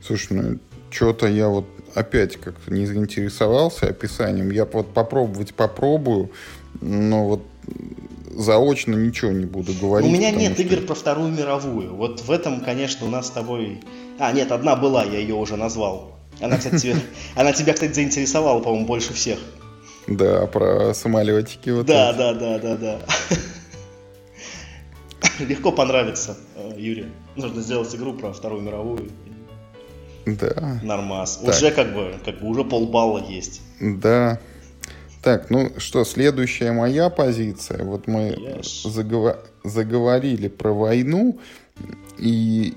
Слушай, ну что-то я вот опять как-то не заинтересовался описанием. Я вот попробовать попробую, но вот заочно ничего не буду говорить. У меня нет что... игр про Вторую мировую. Вот в этом, конечно, у нас с тобой... А, нет, одна была, я ее уже назвал. Она, кстати, тебя, она тебя, кстати, заинтересовала, по-моему, больше всех. Да, про самолетики. Вот да, эти. да, да, да, да. Легко понравится, э, Юрий. Нужно сделать игру про Вторую мировую. Да. Нормас. Так. Уже как бы, как бы уже полбалла есть. Да. Так, ну что, следующая моя позиция. Вот мы yes. заговор... заговорили про войну, и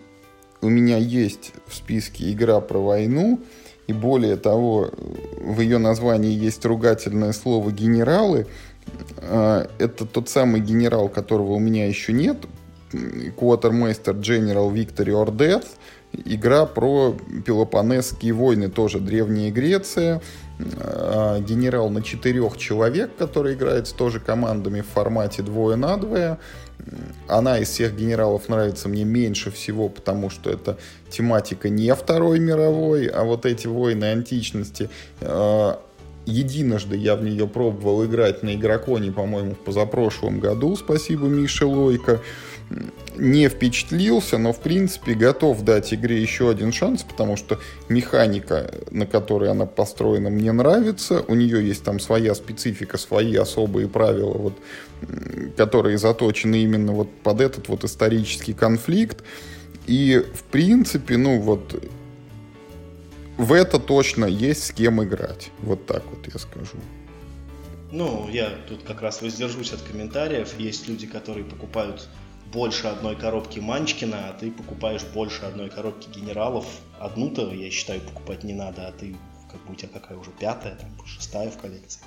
у меня есть в списке игра про войну, и более того, в ее названии есть ругательное слово «генералы». А, это тот самый генерал, которого у меня еще нет, Quartermaster General Victory or Death – игра про Пелопонесские войны, тоже Древняя Греция. А, генерал на четырех человек, который играется тоже командами в формате двое на двое. Она из всех генералов нравится мне меньше всего, потому что это тематика не Второй мировой, а вот эти войны античности. А, единожды я в нее пробовал играть на Игроконе, по-моему, в позапрошлом году. Спасибо Мише Лойко не впечатлился, но в принципе готов дать игре еще один шанс, потому что механика, на которой она построена, мне нравится. У нее есть там своя специфика, свои особые правила, вот, которые заточены именно вот под этот вот исторический конфликт. И в принципе, ну вот в это точно есть с кем играть. Вот так вот я скажу. Ну, я тут как раз воздержусь от комментариев. Есть люди, которые покупают больше одной коробки Манчкина, а ты покупаешь больше одной коробки генералов. Одну-то, я считаю, покупать не надо, а ты, как бы у тебя какая уже пятая, там, шестая в коллекции.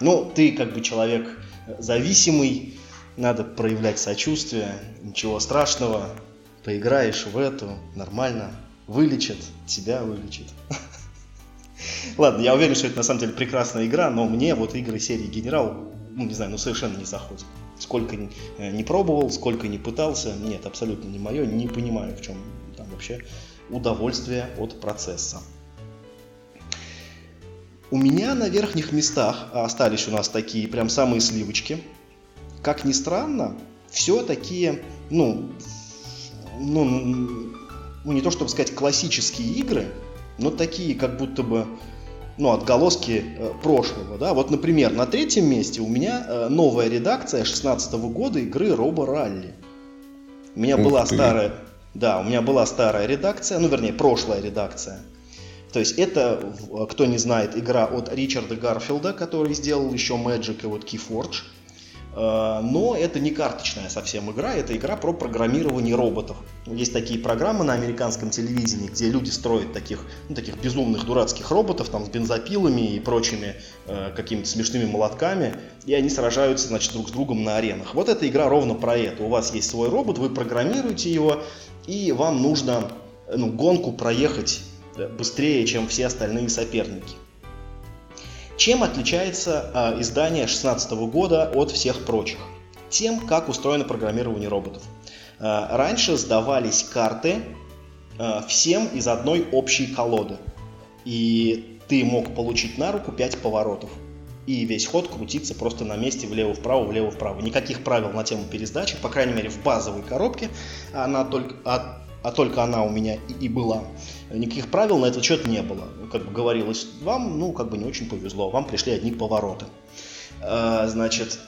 Ну, ты как бы человек зависимый, надо проявлять сочувствие, ничего страшного, поиграешь в эту, нормально, вылечит, тебя вылечит. Ладно, я уверен, что это на самом деле прекрасная игра, но мне вот игры серии Генерал, ну не знаю, ну совершенно не заходят. Сколько э, не пробовал, сколько не пытался, нет, абсолютно не мое, не понимаю, в чем там вообще удовольствие от процесса. У меня на верхних местах остались у нас такие прям самые сливочки. Как ни странно, все такие, ну, ну, ну, не то чтобы сказать классические игры, но такие как будто бы ну, отголоски э, прошлого, да. Вот, например, на третьем месте у меня э, новая редакция 16 года игры Робо Ралли. У меня Ух была ты. старая, да, у меня была старая редакция, ну, вернее, прошлая редакция. То есть это, кто не знает, игра от Ричарда Гарфилда, который сделал еще Magic и вот Keyforge. Э, но это не карточная совсем игра, это игра про программирование роботов. Есть такие программы на американском телевидении, где люди строят таких, ну, таких безумных дурацких роботов там, с бензопилами и прочими э, какими-то смешными молотками, и они сражаются значит, друг с другом на аренах. Вот эта игра ровно про это. У вас есть свой робот, вы программируете его, и вам нужно ну, гонку проехать э, быстрее, чем все остальные соперники. Чем отличается э, издание 2016 года от всех прочих? Тем, как устроено программирование роботов. Э, раньше сдавались карты э, всем из одной общей колоды. И ты мог получить на руку 5 поворотов. И весь ход крутиться просто на месте влево-вправо, влево-вправо. Никаких правил на тему пересдачи, по крайней мере в базовой коробке, она только, а, только она у меня и, и была. Никаких правил на этот счет не было. Как бы говорилось, вам, ну, как бы не очень повезло, вам пришли одни повороты. А, значит,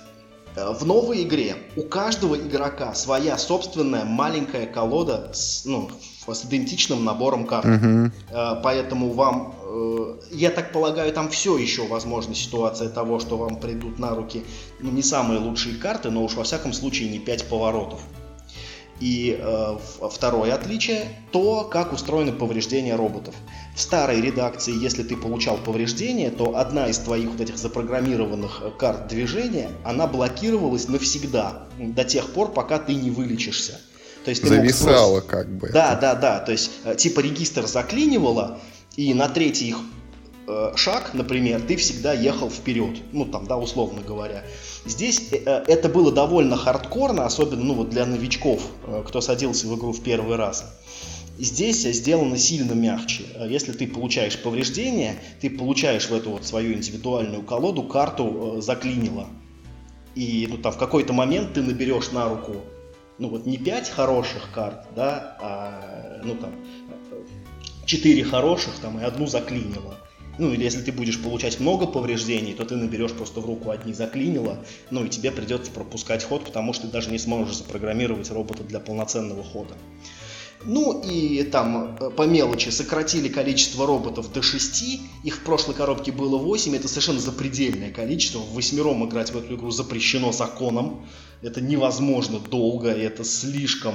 в новой игре у каждого игрока своя собственная маленькая колода с, ну, с идентичным набором карт. Uh-huh. Поэтому вам, э, я так полагаю, там все еще возможна ситуация того, что вам придут на руки ну, не самые лучшие карты, но уж во всяком случае не 5 поворотов. И э, второе отличие – то, как устроены повреждения роботов. В старой редакции, если ты получал повреждение, то одна из твоих вот этих запрограммированных э, карт движения, она блокировалась навсегда, до тех пор, пока ты не вылечишься. То есть Зависала как бы. Да, да, да. То есть э, типа регистр заклинивало, и на третий их э, шаг, например, ты всегда ехал вперед. Ну там, да, условно говоря. Здесь э, это было довольно хардкорно, особенно ну, вот для новичков, э, кто садился в игру в первый раз. Здесь сделано сильно мягче. Если ты получаешь повреждение, ты получаешь в эту вот свою индивидуальную колоду карту заклинила. И ну, там, в какой-то момент ты наберешь на руку ну вот не 5 хороших карт, да, а ну там 4 хороших там и одну заклинило. Ну или если ты будешь получать много повреждений, то ты наберешь просто в руку одни заклинило, ну и тебе придется пропускать ход, потому что ты даже не сможешь запрограммировать робота для полноценного хода. Ну и там э, по мелочи сократили количество роботов до 6, их в прошлой коробке было 8, это совершенно запредельное количество, в восьмером играть в эту игру запрещено законом, это невозможно долго, это слишком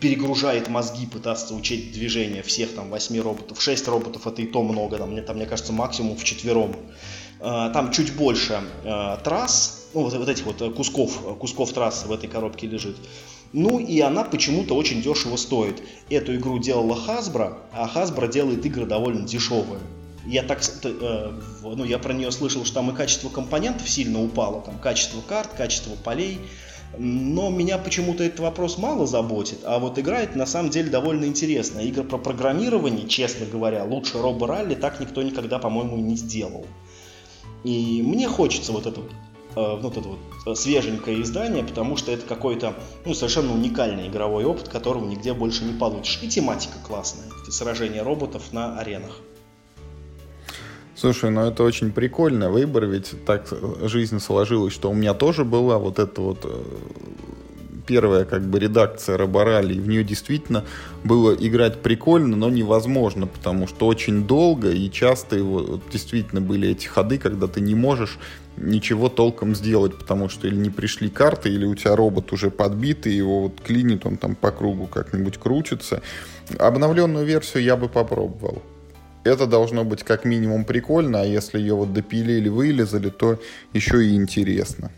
перегружает мозги пытаться учить движение всех там 8 роботов. 6 роботов это и то много, там, мне, там, мне кажется, максимум в четвером. Э, там чуть больше трасс, ну вот, вот этих вот кусков, кусков трассы в этой коробке лежит. Ну и она почему-то очень дешево стоит. Эту игру делала Hasbro, а Hasbro делает игры довольно дешевые. Я так, э, ну я про нее слышал, что там и качество компонентов сильно упало, там качество карт, качество полей. Но меня почему-то этот вопрос мало заботит, а вот играет на самом деле довольно интересно. Игры про программирование, честно говоря, лучше Роба Ралли так никто никогда, по-моему, не сделал. И мне хочется вот это Э, вот это вот э, свеженькое издание, потому что это какой-то ну, совершенно уникальный игровой опыт, которого нигде больше не получишь. И тематика классная. Эти сражения роботов на аренах. Слушай, ну это очень прикольно выбор, ведь так жизнь сложилась, что у меня тоже была вот эта вот э, первая как бы редакция Роборали, в нее действительно было играть прикольно, но невозможно, потому что очень долго и часто его, действительно были эти ходы, когда ты не можешь ничего толком сделать, потому что или не пришли карты, или у тебя робот уже подбит, и его вот клинит, он там по кругу как-нибудь крутится. Обновленную версию я бы попробовал. Это должно быть как минимум прикольно, а если ее вот допилили, вылезали, то еще и интересно.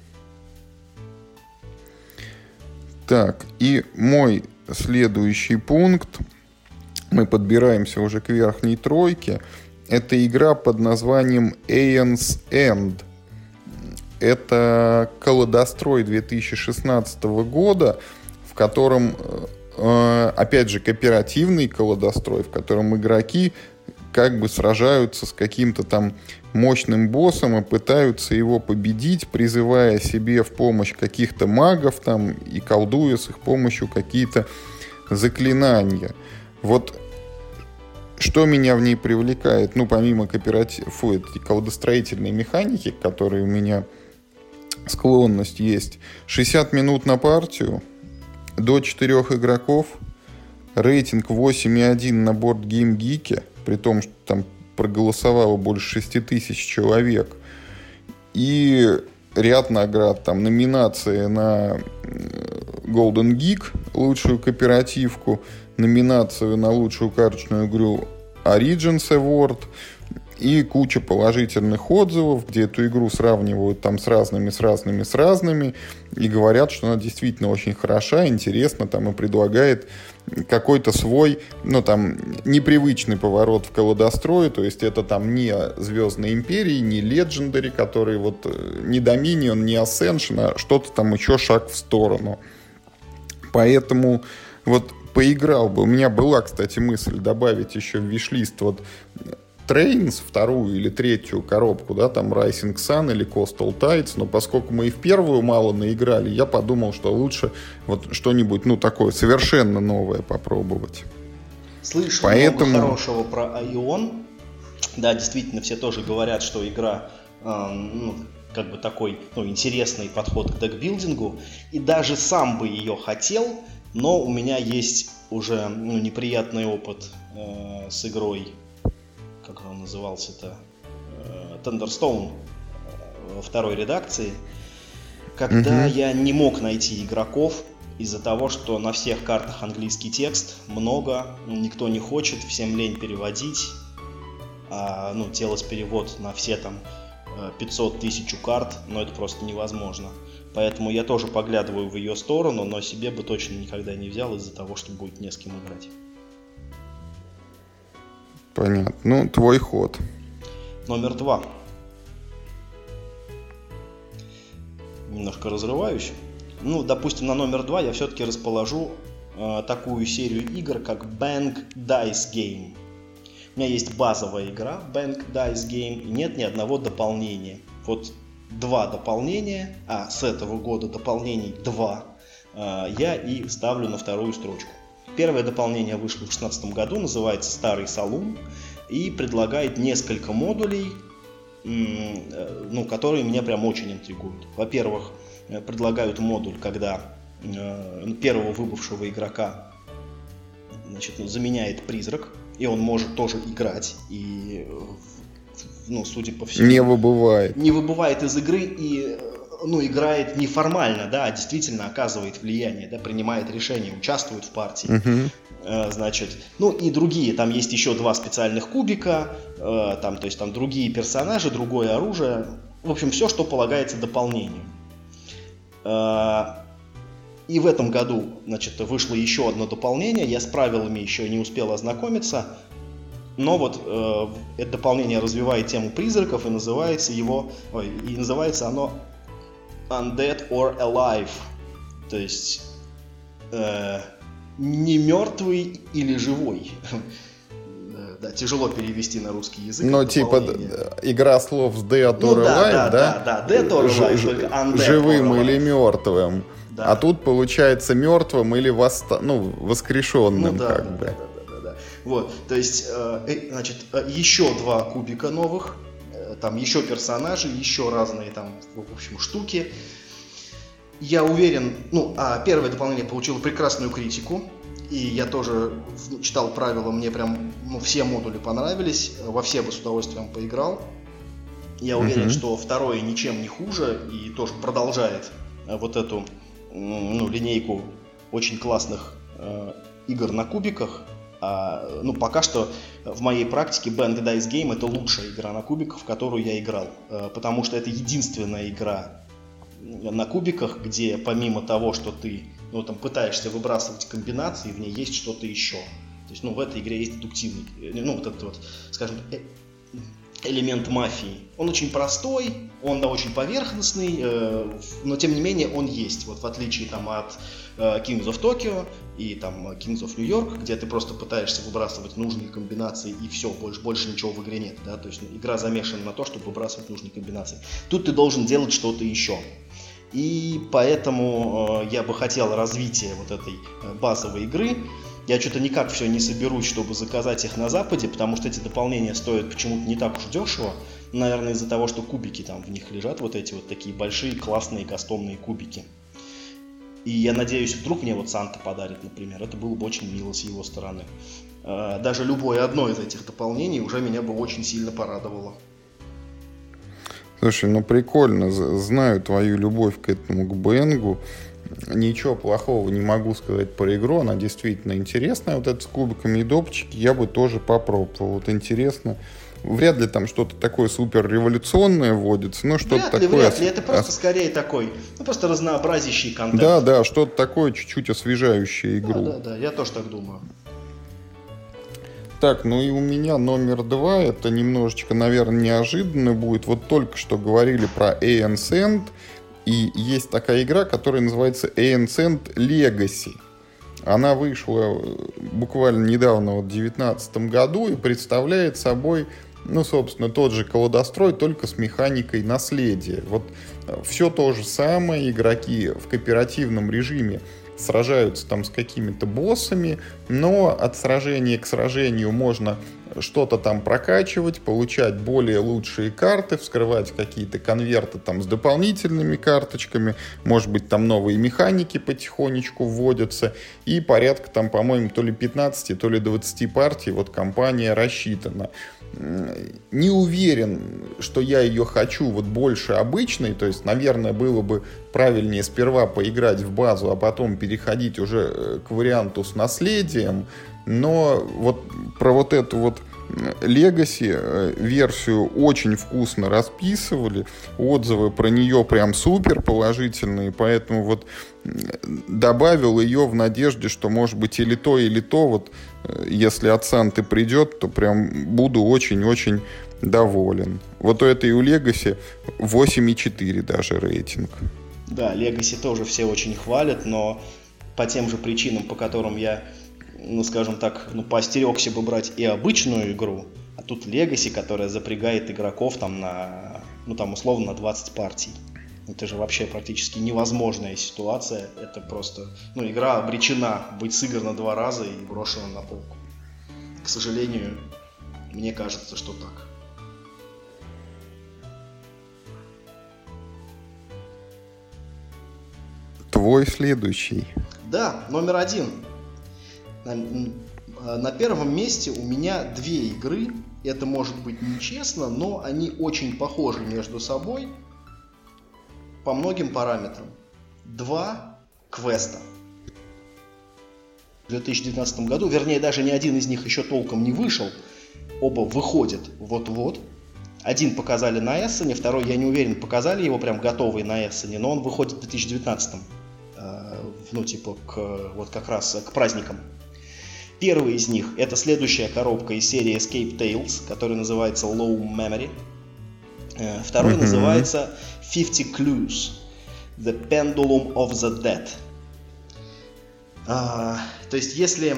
Так, и мой следующий пункт, мы подбираемся уже к верхней тройке, это игра под названием Aeon's End. Это колодострой 2016 года, в котором, э, опять же, кооперативный колодострой, в котором игроки как бы сражаются с каким-то там мощным боссом и пытаются его победить, призывая себе в помощь каких-то магов там и колдуя с их помощью какие-то заклинания. Вот что меня в ней привлекает, ну, помимо кооператив, фу, этой колдостроительной механики, которые у меня склонность есть, 60 минут на партию, до 4 игроков, рейтинг 8,1 на борт GameGeek, при том, что там проголосовало больше 6 тысяч человек. И ряд наград, там номинации на Golden Geek, лучшую кооперативку, номинацию на лучшую карточную игру Origins Award и куча положительных отзывов, где эту игру сравнивают там с разными, с разными, с разными и говорят, что она действительно очень хороша, интересна там и предлагает какой-то свой, ну там, непривычный поворот в колодострое, то есть это там не Звездные Империи, не Legendary, который вот э, не Dominion, не Ascension, а что-то там еще шаг в сторону. Поэтому вот поиграл бы. У меня была, кстати, мысль добавить еще в вишлист вот Trains, вторую или третью коробку, да, там Rising Sun или Coastal Tides, но поскольку мы и в первую мало наиграли, я подумал, что лучше вот что-нибудь, ну, такое совершенно новое попробовать. Слышал Поэтому... много хорошего про Ion. Да, действительно, все тоже говорят, что игра э, ну, как бы такой ну, интересный подход к декбилдингу. И даже сам бы ее хотел, но у меня есть уже ну, неприятный опыт э, с игрой как он назывался-то, Thunderstone э, во второй редакции, когда угу. я не мог найти игроков из-за того, что на всех картах английский текст много, никто не хочет, всем лень переводить, а, ну, делать перевод на все там 500 э, тысяч карт, но это просто невозможно. Поэтому я тоже поглядываю в ее сторону, но себе бы точно никогда не взял из-за того, что будет не с кем играть. Понятно. Ну, твой ход. Номер два. Немножко разрываюсь. Ну, допустим, на номер два я все-таки расположу э, такую серию игр, как Bank Dice Game. У меня есть базовая игра Bank Dice Game, и нет ни одного дополнения. Вот два дополнения, а с этого года дополнений два, э, я и ставлю на вторую строчку. Первое дополнение вышло в 2016 году, называется «Старый Салун» и предлагает несколько модулей, э, ну, которые меня прям очень интригуют. Во-первых, э, предлагают модуль, когда первого выбывшего игрока значит, заменяет призрак, и он может тоже играть, и ну, судя по всему... Не выбывает. Не выбывает из игры и ну, играет неформально, да, а действительно оказывает влияние, да, принимает решения, участвует в партии. Uh-huh. Значит, ну и другие, там есть еще два специальных кубика, э, там, то есть там другие персонажи, другое оружие. В общем, все, что полагается дополнению. Э, и в этом году, значит, вышло еще одно дополнение. Я с правилами еще не успел ознакомиться. Но вот э, это дополнение развивает тему призраков и называется его, ой, и называется оно Undead or Alive. То есть э, не мертвый или живой. Да, тяжело перевести на русский язык. Но типа игра слов с Dead or ну, Alive, да? Да, да, да, Dead or Alive, Ж- только Undead Живым или мертвым. Да. А тут получается мертвым или воста... ну, воскрешенным, ну, да, как да, бы. Да, да. Вот, то есть, э, э, значит, э, еще два кубика новых, там еще персонажи, еще разные там, в общем, штуки. Я уверен, ну, а первое дополнение получило прекрасную критику, и я тоже читал правила, мне прям, ну, все модули понравились, во все бы с удовольствием поиграл. Я уверен, mm-hmm. что второе ничем не хуже и тоже продолжает вот эту ну, линейку очень классных э, игр на кубиках. А, ну, пока что в моей практике Bang Dice Game это лучшая игра на кубиках, в которую я играл. Э, потому что это единственная игра на кубиках, где помимо того, что ты ну, там, пытаешься выбрасывать комбинации, в ней есть что-то еще. То есть, ну, в этой игре есть дедуктивный, э, ну, вот этот вот, скажем, э, элемент мафии. Он очень простой, он да, очень поверхностный, э, но тем не менее он есть. Вот в отличие там от Kings of Tokyo и там Kings of New York, где ты просто пытаешься выбрасывать нужные комбинации и все, больше, больше ничего в игре нет. Да? То есть ну, игра замешана на то, чтобы выбрасывать нужные комбинации. Тут ты должен делать что-то еще. И поэтому э, я бы хотел развития вот этой э, базовой игры. Я что-то никак все не соберусь, чтобы заказать их на Западе, потому что эти дополнения стоят почему-то не так уж дешево. Наверное, из-за того, что кубики там в них лежат, вот эти вот такие большие классные кастомные кубики. И я надеюсь, вдруг мне вот Санта подарит, например. Это было бы очень мило с его стороны. А, даже любое одно из этих дополнений уже меня бы очень сильно порадовало. Слушай, ну прикольно. Знаю твою любовь к этому, к Бенгу ничего плохого не могу сказать про игру. Она действительно интересная. Вот это с кубиками и допчики я бы тоже попробовал. Вот интересно. Вряд ли там что-то такое супер революционное вводится, но что-то такое... Вряд ли, это просто ос... скорее такой, ну просто разнообразящий контент. Да, да, что-то такое чуть-чуть освежающее игру. Да, да, да, я тоже так думаю. Так, ну и у меня номер два, это немножечко, наверное, неожиданно будет. Вот только что говорили про Ancient, и есть такая игра, которая называется Ancient Legacy. Она вышла буквально недавно, вот в 2019 году, и представляет собой, ну, собственно, тот же колодострой, только с механикой наследия. Вот э, все то же самое, игроки в кооперативном режиме сражаются там с какими-то боссами, но от сражения к сражению можно что-то там прокачивать, получать более лучшие карты, вскрывать какие-то конверты там с дополнительными карточками, может быть там новые механики потихонечку вводятся, и порядка там, по-моему, то ли 15, то ли 20 партий вот компания рассчитана. Не уверен, что я ее хочу вот больше обычной, то есть, наверное, было бы правильнее сперва поиграть в базу, а потом переходить уже э, к варианту с наследием, но вот про вот эту вот Legacy э, версию очень вкусно расписывали, отзывы про нее прям супер положительные, поэтому вот добавил ее в надежде, что может быть или то, или то, вот э, если от Санты придет, то прям буду очень-очень доволен. Вот у этой у Legacy 8,4 даже рейтинг. Да, Legacy тоже все очень хвалят, но по тем же причинам, по которым я, ну, скажем так, ну, поостерегся бы брать и обычную игру, а тут Legacy, которая запрягает игроков там на, ну, там, условно, на 20 партий. Это же вообще практически невозможная ситуация. Это просто... Ну, игра обречена быть сыграна два раза и брошена на полку. К сожалению, мне кажется, что так. Твой следующий. Да, номер один. На, на первом месте у меня две игры. Это может быть нечестно, но они очень похожи между собой по многим параметрам. Два квеста. В 2019 году, вернее, даже ни один из них еще толком не вышел. Оба выходят вот-вот. Один показали на Эссене, второй, я не уверен, показали его прям готовый на Эссене, но он выходит в 2019 э, ну, типа, к, вот как раз к праздникам. Первый из них это следующая коробка из серии Escape Tales, которая называется Low Memory. Э, второй mm-hmm. называется 50 Clues. The Pendulum of the Dead. А, то есть, если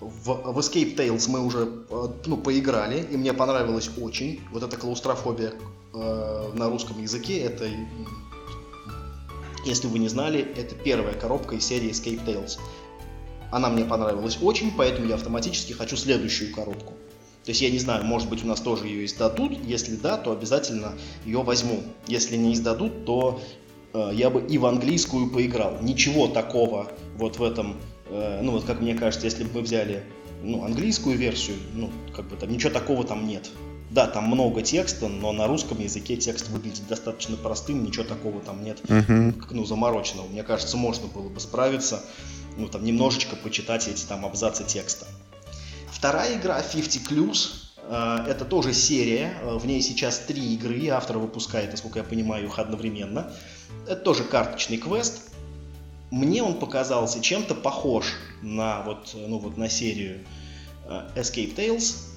в, в Escape Tales мы уже э, ну, поиграли, и мне понравилось очень, вот эта клаустрофобия э, на русском языке, это, если вы не знали, это первая коробка из серии Escape Tales. Она мне понравилась очень, поэтому я автоматически хочу следующую коробку. То есть я не знаю, может быть у нас тоже ее издадут. Если да, то обязательно ее возьму. Если не издадут, то э, я бы и в английскую поиграл. Ничего такого вот в этом, э, ну вот как мне кажется, если бы мы взяли ну, английскую версию, ну как бы там ничего такого там нет. Да, там много текста, но на русском языке текст выглядит достаточно простым, ничего такого там нет, uh-huh. ну, замороченного. Мне кажется, можно было бы справиться, ну, там, немножечко почитать эти там абзацы текста. Вторая игра 50 Clues, э, это тоже серия, э, в ней сейчас три игры, автор выпускает, насколько я понимаю, их одновременно. Это тоже карточный квест. Мне он показался чем-то похож на, вот, ну, вот, на серию э, Escape Tales.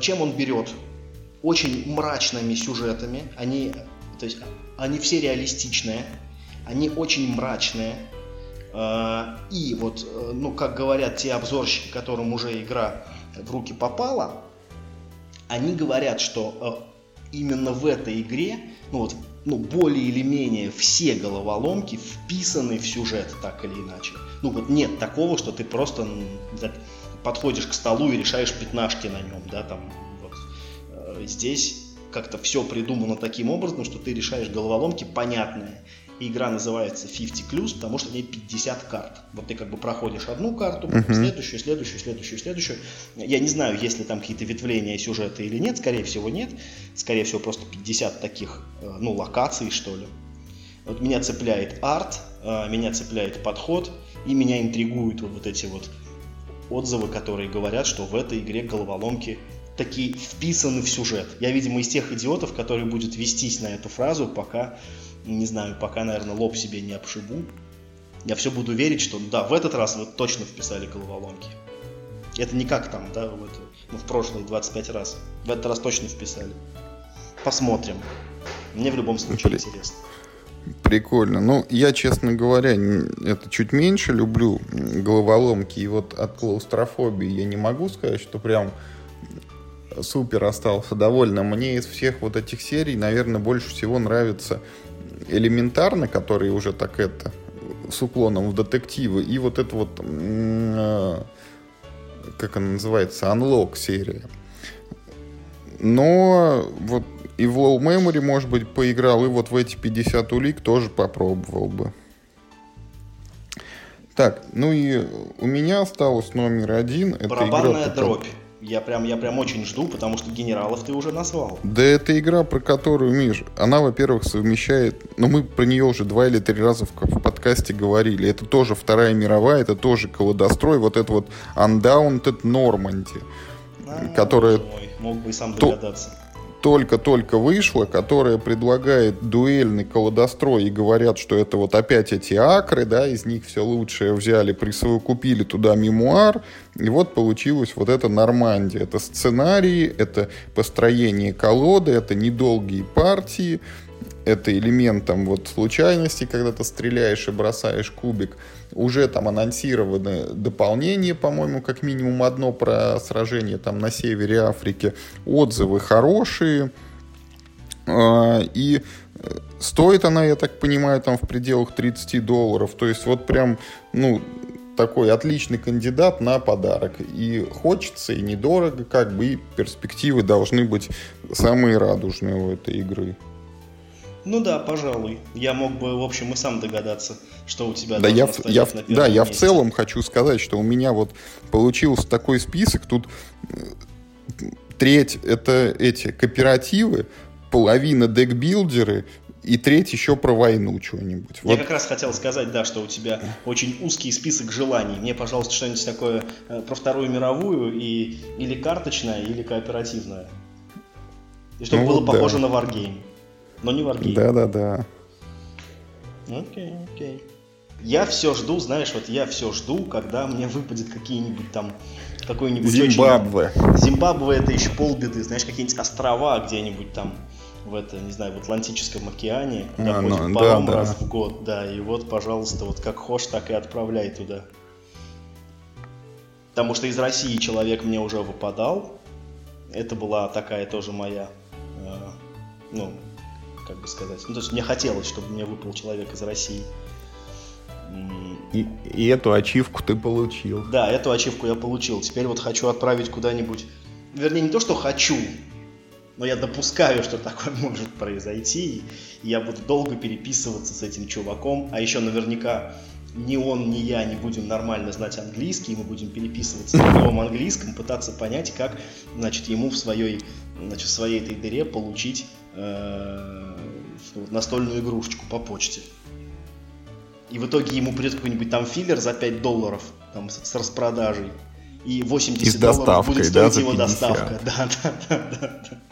Чем он берет? Очень мрачными сюжетами. Они, то есть, они все реалистичные, они очень мрачные, а, и вот, э, ну, как говорят те обзорщики, которым уже игра в руки попала, они говорят, что э, именно в этой игре, ну вот, ну, более или менее все головоломки вписаны в сюжет, так или иначе. Ну вот нет такого, что ты просто подходишь к столу и решаешь пятнашки на нем, да, там, вот. Э, здесь как-то все придумано таким образом, что ты решаешь головоломки понятные и игра называется 50 Clues, потому что в ней 50 карт. Вот ты как бы проходишь одну карту, uh-huh. следующую, следующую, следующую, следующую. Я не знаю, есть ли там какие-то ветвления сюжета или нет, скорее всего нет. Скорее всего просто 50 таких, э, ну, локаций, что ли. Вот меня цепляет арт, э, меня цепляет подход, и меня интригуют вот эти вот отзывы, которые говорят, что в этой игре головоломки такие вписаны в сюжет. Я, видимо, из тех идиотов, которые будут вестись на эту фразу, пока не знаю, пока, наверное, лоб себе не обшибу. Я все буду верить, что да, в этот раз вы точно вписали головоломки. Это не как там, да, в, это, ну, в прошлые 25 раз. В этот раз точно вписали. Посмотрим. Мне в любом случае При... интересно. Прикольно. Ну, я, честно говоря, это чуть меньше люблю головоломки. И вот от клаустрофобии я не могу сказать, что прям супер остался довольна. Мне из всех вот этих серий, наверное, больше всего нравится элементарно, который уже так это с уклоном в детективы, и вот это вот, э, как она называется, Unlock серия. Но вот и в Low Memory, может быть, поиграл, и вот в эти 50 улик тоже попробовал бы. Так, ну и у меня осталось номер один. Это Барабанная игра, дробь. Я прям, я прям очень жду, потому что генералов ты уже назвал. Да это игра, про которую, Миш, она, во-первых, совмещает... Ну, мы про нее уже два или три раза в, в подкасте говорили. Это тоже Вторая мировая, это тоже колодострой. Вот это вот Undaunted Normandy. А, которая... Мой, мог бы и сам догадаться только-только вышла, которая предлагает дуэльный колодострой и говорят, что это вот опять эти акры, да, из них все лучшее взяли, присовокупили туда мемуар, и вот получилось вот это Нормандия. Это сценарии, это построение колоды, это недолгие партии, это элементом вот случайности, когда ты стреляешь и бросаешь кубик. Уже там анонсированы дополнения, по-моему, как минимум одно про сражение там на севере Африки. Отзывы хорошие. А, и э, стоит она, я так понимаю, там в пределах 30 долларов. То есть вот прям, ну, такой отличный кандидат на подарок. И хочется, и недорого, как бы, и перспективы должны быть самые радужные у этой игры. Ну да, пожалуй. Я мог бы, в общем, и сам догадаться, что у тебя да я, я, на Да, я месте. в целом хочу сказать, что у меня вот получился такой список. Тут э, треть это эти кооперативы, половина декбилдеры, и треть еще про войну чего-нибудь. Я вот. как раз хотел сказать, да, что у тебя очень узкий список желаний. Мне, пожалуйста, что-нибудь такое э, про Вторую мировую и или карточное, или кооперативное. И чтобы ну, было да. похоже на Wargame. Но не Wargame. Да-да-да. Окей, окей. Я все жду, знаешь, вот я все жду, когда мне выпадет какие-нибудь там какой-нибудь Зимбабве. Очень... Зимбабве это еще полбеды, знаешь, какие-нибудь острова где-нибудь там в это, не знаю, в Атлантическом океане, куда а, ходит ну, паром да, раз да. в год, да, и вот, пожалуйста, вот как хочешь, так и отправляй туда. Потому что из России человек мне уже выпадал, это была такая тоже моя, э, ну, как бы сказать, ну, то есть мне хотелось, чтобы мне выпал человек из России. И, и эту ачивку ты получил. Да, эту ачивку я получил. Теперь вот хочу отправить куда-нибудь. Вернее, не то, что хочу, но я допускаю, что такое может произойти, и я буду долго переписываться с этим чуваком, а еще наверняка ни он, ни я не будем нормально знать английский, мы будем переписываться на новом английском, пытаться понять, как, значит, ему в своей, значит, в своей этой дыре получить э, настольную игрушечку по почте. И в итоге ему придет какой-нибудь там филлер за 5 долларов там, с, распродажей. И 80 и долларов будет стоить да, его доставка. Да, да, да, да, да.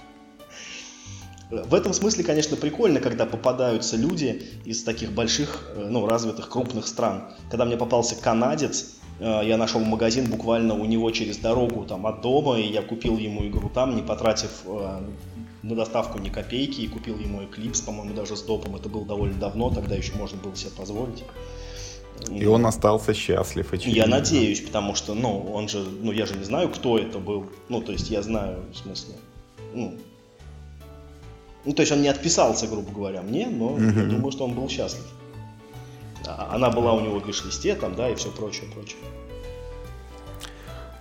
В этом смысле, конечно, прикольно, когда попадаются люди из таких больших, э, ну, развитых, крупных стран. Когда мне попался канадец, э, я нашел магазин буквально у него через дорогу там, от дома, и я купил ему игру там, не потратив э, на доставку ни копейки, и купил ему Eclipse, по-моему, даже с допом. Это было довольно давно, тогда еще можно было себе позволить. И он остался счастлив, очевидно. Я надеюсь, потому что, ну, он же, ну, я же не знаю, кто это был. Ну, то есть я знаю, в смысле, ну, ну, то есть он не отписался, грубо говоря, мне, но угу. я думаю, что он был счастлив. А, она была у него в виш-листе там, да, и все прочее, прочее.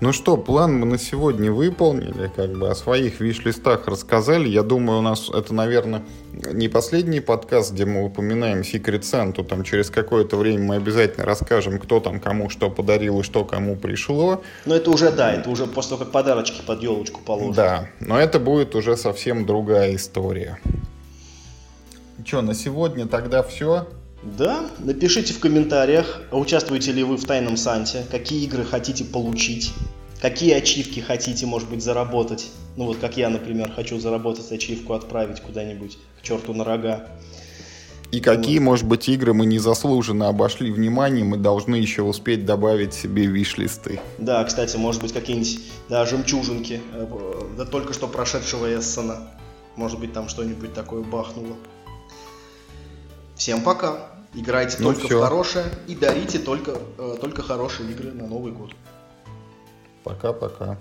Ну что, план мы на сегодня выполнили, как бы о своих виш-листах рассказали. Я думаю, у нас это, наверное, не последний подкаст, где мы упоминаем Secret Santa. Там через какое-то время мы обязательно расскажем, кто там кому что подарил и что кому пришло. Но это уже, да, это уже после того, как подарочки под елочку положат. Да, но это будет уже совсем другая история. Что, на сегодня тогда все? Да, напишите в комментариях, участвуете ли вы в Тайном Санте, какие игры хотите получить, какие ачивки хотите, может быть, заработать. Ну вот как я, например, хочу заработать ачивку, отправить куда-нибудь к черту на рога. И какие, вот. может быть, игры мы незаслуженно обошли вниманием, мы должны еще успеть добавить себе виш-листы. Да, кстати, может быть, какие-нибудь да, жемчужинки, э, да только что прошедшего Эссена. Может быть, там что-нибудь такое бахнуло. Всем пока. Играйте ну только все. в хорошее и дарите только, э, только хорошие игры на Новый год. Пока-пока.